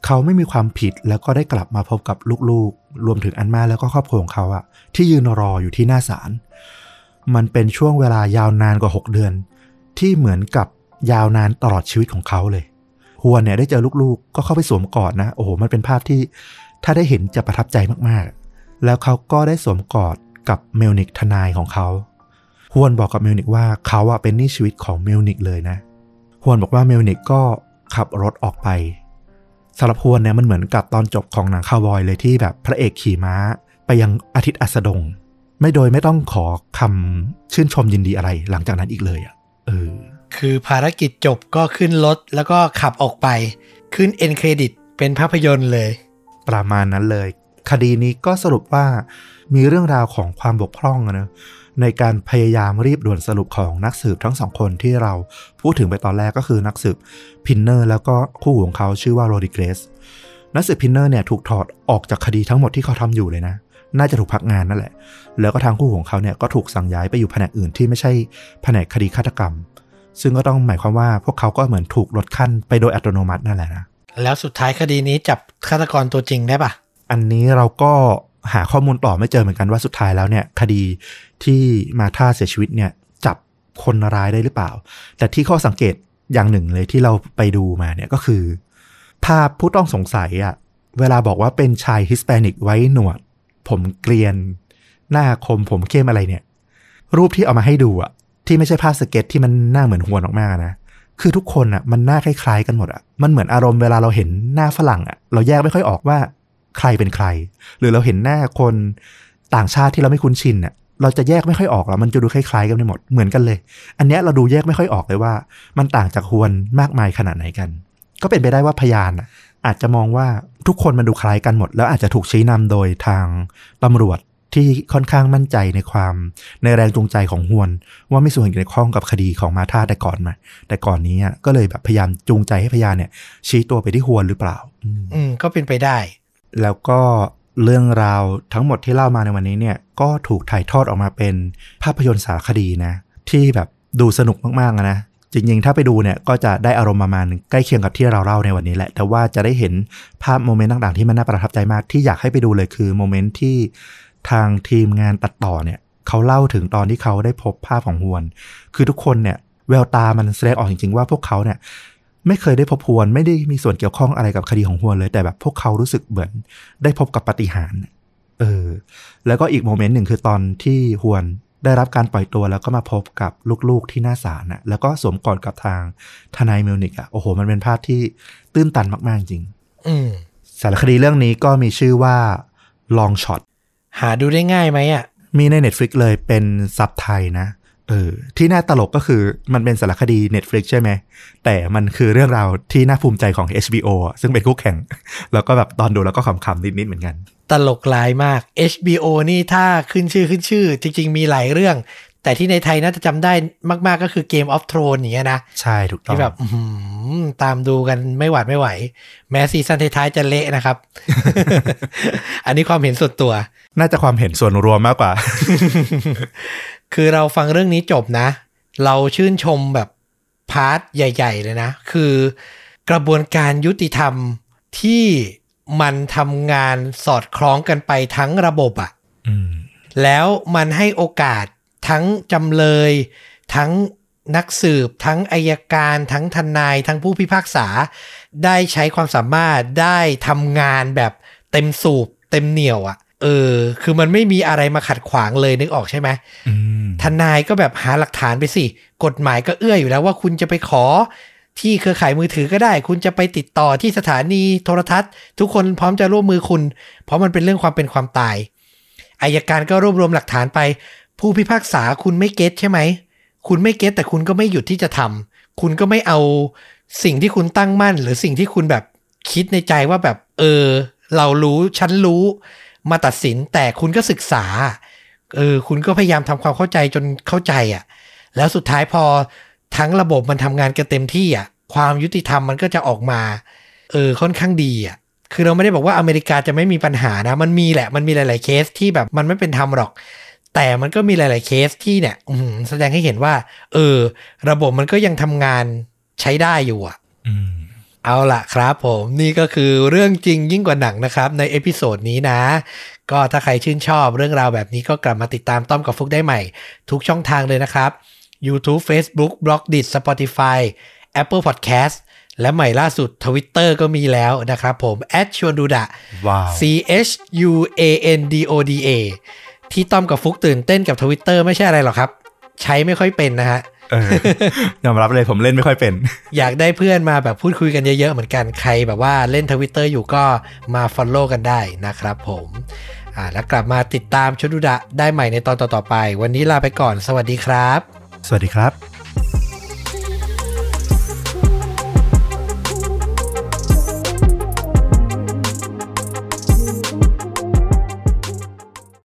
เขาไม่มีความผิดแล้วก็ได้กลับมาพบกับลูกๆ รวมถึงอัลมาแล้วก็ครอบครัวของเขาอะที่ยืนรออยู่ที่หน้าศาล มันเป็นช่วงเวลายาวนานกว่า 6 เดือน ที่เหมือนกับยาวนานตลอดชีวิตของเขาเลยฮวนเนี่ยได้เจอลูกๆ ก็เข้าไปสวมกอดนะ โอ้โห มันเป็นภาพที่ถ้าได้เห็นจะประทับใจมากๆ แล้วเขาก็ได้สวมกอดกับเมลนิกทนายของเขาฮวนบอกกับเมลนิกว่าเขาอะเป็นหนี้ชีวิตของเมลนิกเลยนะฮวนบอกว่าเมลนิกก็ขับรถออกไปสำหรับฮวนเนี่ยมันเหมือนกับตอนจบของหนังคาวบอยเลยที่แบบพระเอกขี่ม้า ไปยังอาทิตย์อัสดง ไม่โดยไม่ต้องขอคำชื่นชมยินดีอะไร หลังจากนั้นอีกเลยอะ่ะเออคือภารกิจจบก็ขึ้นรถแล้วก็ขับออกไป ขึ้นเอ็นเครดิตเป็นภาพยนตร์เลย ประมาณนั้นเลย คดีนี้ก็สรุปว่ามีเรื่องราวของความบกพร่องนะในการพยายามรีบด่วนสรุปของนักสืบทั้งสองคนที่เราพูดถึงไปตอนแรกก็คือนักสืบพินเนอร์แล้วก็คู่ของเขาชื่อว่าโรดริเกซนักสืบพินเนอร์เนี่ยถูกถอดออกจากคดีทั้งหมดที่เขาทำอยู่เลยนะ น่าจะถูกพักงานนั่นแหละ แล้วก็ทางคู่ของเขาเนี่ยก็ถูกสั่งย้ายไปอยู่แผนกอื่นที่ไม่ใช่แผนกคดีฆาตกรรม ซึ่งก็ต้องหมายความว่าพวกเขาก็เหมือนถูกลดขั้นไปโดยอัตโนมัตินั่นแหละนะ แล้วสุดท้ายคดีนี้จับฆาตกรตัวจริงได้ปะอันนี้เราก็หาข้อมูลต่อไม่เจอเหมือนกันว่าสุดท้ายแล้วเนี่ยคดีที่มาท่าเสียชีวิตเนี่ยจับคนร้ายได้หรือเปล่า แต่ที่ข้อสังเกตอย่างหนึ่งเลยที่เราไปดูมาเนี่ยก็คือ ภาพผู้ต้องสงสัยอะเวลาบอกว่าเป็นชายฮิสแปนิกไว้หนวด ผมเกรียน หน้าคมผมเข้มอะไรเนี่ย รูปที่เอามาให้ดูอะที่ไม่ใช่ภาพสเก็ตที่มันหน้าเหมือนหัวนออกมานะคือทุกคนอะมันหน้าคล้ายๆกันหมดอะมันเหมือนอารมณ์เวลาเราเห็นหน้าฝรั่งอะเราแยกไม่ค่อยออกว่าใครเป็นใคร หรือเราเห็นหน้าคนต่างชาติที่เราไม่คุ้นชินเนี่ยเราจะแยกไม่ค่อยออกแล้วมันจะดูคล้ายๆกันไปหมดเหมือนกันเลย อันเนี้ยเราดูแยกไม่ค่อยออกเลยว่า มันต่างจากฮวนมากมายขนาดไหนกัน ก็เป็นไปได้ว่าพยานอาจจะมองว่า ทุกคนมันดูคล้ายกันหมด แล้วอาจจะถูกชี้นำโดยทางตำรวจที่ค่อนข้างมั่นใจในความในแรงจูงใจของฮวน ว่าไม่ส่วนเกี่ยวข้องกับคดีของมาธาแต่ก่อนมา แต่ก่อนนี้ก็เลยแบบพยายามจูงใจให้พยานเนี่ย ชี้ตัวไปที่ฮวนหรือเปล่า อืมก็เป็นไปได้ แล้วก็เรื่องราวทั้งหมดที่เล่ามาในวันนี้เนี่ย ก็ถูกถ่ายทอดออกมาเป็นภาพยนตร์สารคดีนะ ที่แบบดูสนุกมากๆนะ จริงๆ ถ้าไปดูเนี่ยก็จะได้อารมณ์ประมาณใกล้เคียงกับที่เราเล่าในวันนี้แหละ แต่ว่าจะได้เห็นภาพโมเมนต์ต่างๆ ที่มันน่าประทับใจมากที่อยากให้ไปดูเลยคือโมเมนต์ที่ทางทีมงานตัดต่อเนี่ยเขาเล่าถึงตอนที่เขาได้พบภาพของฮวน คือทุกคนเนี่ยแววตามันแสดงออกจริงๆ ว่าพวกเขาเนี่ยไม่เคยได้พบฮวนไม่ได้มีส่วนเกี่ยวข้องอะไรกับคดีของฮวนเลย แต่แบบพวกเขารู้สึกเหมือนได้พบกับปาฏิหารย์เออแล้วก็อีกโมเมนต์หนึ่งคือตอนที่ฮวน ได้รับการปล่อยตัวแล้วก็มาพบกับลูกๆที่หน้าศาลน่ะแล้วก็สวมกอดกับทางทนายมิวนิกอะโอ้โห มันเป็นภาพที่ตื้นตันมาก ๆ จริงอืมสารคดีเรื่องนี้ก็มีชื่อว่า Long Shot หาดูได้ง่ายไหมอะมีใน Netflix เลยเป็นซับไทยนะ เออที่น่าตลกก็คือมันเป็นสารคดี Netflix ใช่ไหม แต่มันคือเรื่องราวที่น่าภูมิใจของ HBO อะซึ่งเป็นคู่แข่ง แล้วก็แบบตอนดูแล้วก็ขำๆนิดๆเหมือนกัน ตลกลายมาก HBO นี่ถ้าขึ้นชื่อขึ้นชื่อ จริง ๆ มีหลายเรื่อง แต่ที่ในไทยน่าจะจำได้มากๆก็คือ Game of Thrones อย่างเงี้ยนะ ใช่ถูกต้องที่แบบอื้อหือตามดูกันไม่หวาดไม่ไหว แม้ season ท้ายๆจะเละนะครับ อันนี้ความเห็นส่วนตัว น่าจะความเห็นส่วนรวมมากกว่า คือเราฟังเรื่องนี้จบนะ เราชื่นชมแบบ part ใหญ่ ๆ เลยนะ คือกระบวนการยุติธรรมที่มันทำงานสอดคล้องกันไปทั้งระบบอะอืมแล้วมันให้โอกาสทั้งจำเลย ทั้งนักสืบ ทั้งอายการ ทั้งทนาย ทั้งผู้พิพากษา ได้ใช้ความสามารถได้ทำงานแบบเต็มสูบเต็มเหนียวอะ่ะ เออ คือมันไม่มีอะไรมาขัดขวางเลยนึกออกใช่ไหมอืมทนายก็แบบหาหลักฐานไปสิ กฎหมายก็เอื้ออยู่แล้วว่าคุณจะไปขอที่เครือข่ายมือถือก็ได้ คุณจะไปติดต่อที่สถานีโทรทัศน์ ทุกคนพร้อมจะร่วมมือคุณ เพราะมันเป็นเรื่องความเป็นความตายอายการก็รวบรวมหลักฐานไป ผู้พิพากษาคุณไม่เก็ตใช่ไหม คุณไม่เก็ตแต่คุณก็ไม่หยุดที่จะทำคุณก็ไม่เอาสิ่งที่คุณตั้งมั่น หรือสิ่งที่คุณแบบคิดในใจว่าแบบ เออ เรารู้ฉันรู้ มาตัดสินแต่คุณก็ศึกษาเออคุณก็พยายามทำความเข้าใจจนเข้าใจอะ่ะ แล้วสุดท้ายพอทั้งระบบมันทำงานกันเต็มที่อะ ความยุติธรรมมันก็จะออกมาเออค่อนข้างดีอะคือเราไม่ได้บอกว่าอเมริกาจะไม่มีปัญหานะ มันมีแหละมันมีหลาย ๆ เคสที่แบบมันไม่เป็นธรรมหรอก แต่มันก็มีหลาย ๆ เคสที่เนี่ยอืแสดงให้เห็นว่า เออ ระบบมันก็ยังทำงานใช้ได้อยู่อะอืม เอาล่ะครับผมนี่ก็คือเรื่องจริงยิ่งกว่าหนังนะครับ ใน episode นี้นะ ก็ถ้าใครชื่นชอบเรื่องราวแบบนี้ก็กลับมาติดตามต้อมกับฟุกได้ใหม่ ทุกช่องทางเลยนะครับ YouTube Facebook b l o g d i t Spotify Apple Podcast และใหม่ล่าสุด Twitter ก็มีแล้วนะครับผม at ชวนดูดะว้าว C H U A N D O D A ที่ต้อมกับฟุกตื่นเต้นกับ Twitter ไม่ใช่อะไรหรอกครับ ใช้ไม่ค่อยเป็นนะฮะเออ ยอมรับเลยผมเล่นไม่ค่อยเป็น อยากได้เพื่อนมาแบบพูดคุยกันเยอะๆเหมือนกันใครแบบว่าเล่นทวิตเตอร์อยู่ก็มา Follow กันได้นะครับผมอ่าแล้วกลับมาติดตามชุดดูดะได้ใหม่ในตอนต่อๆไป วันนี้ลาไปก่อน สวัสดีครับ สวัสดีครับ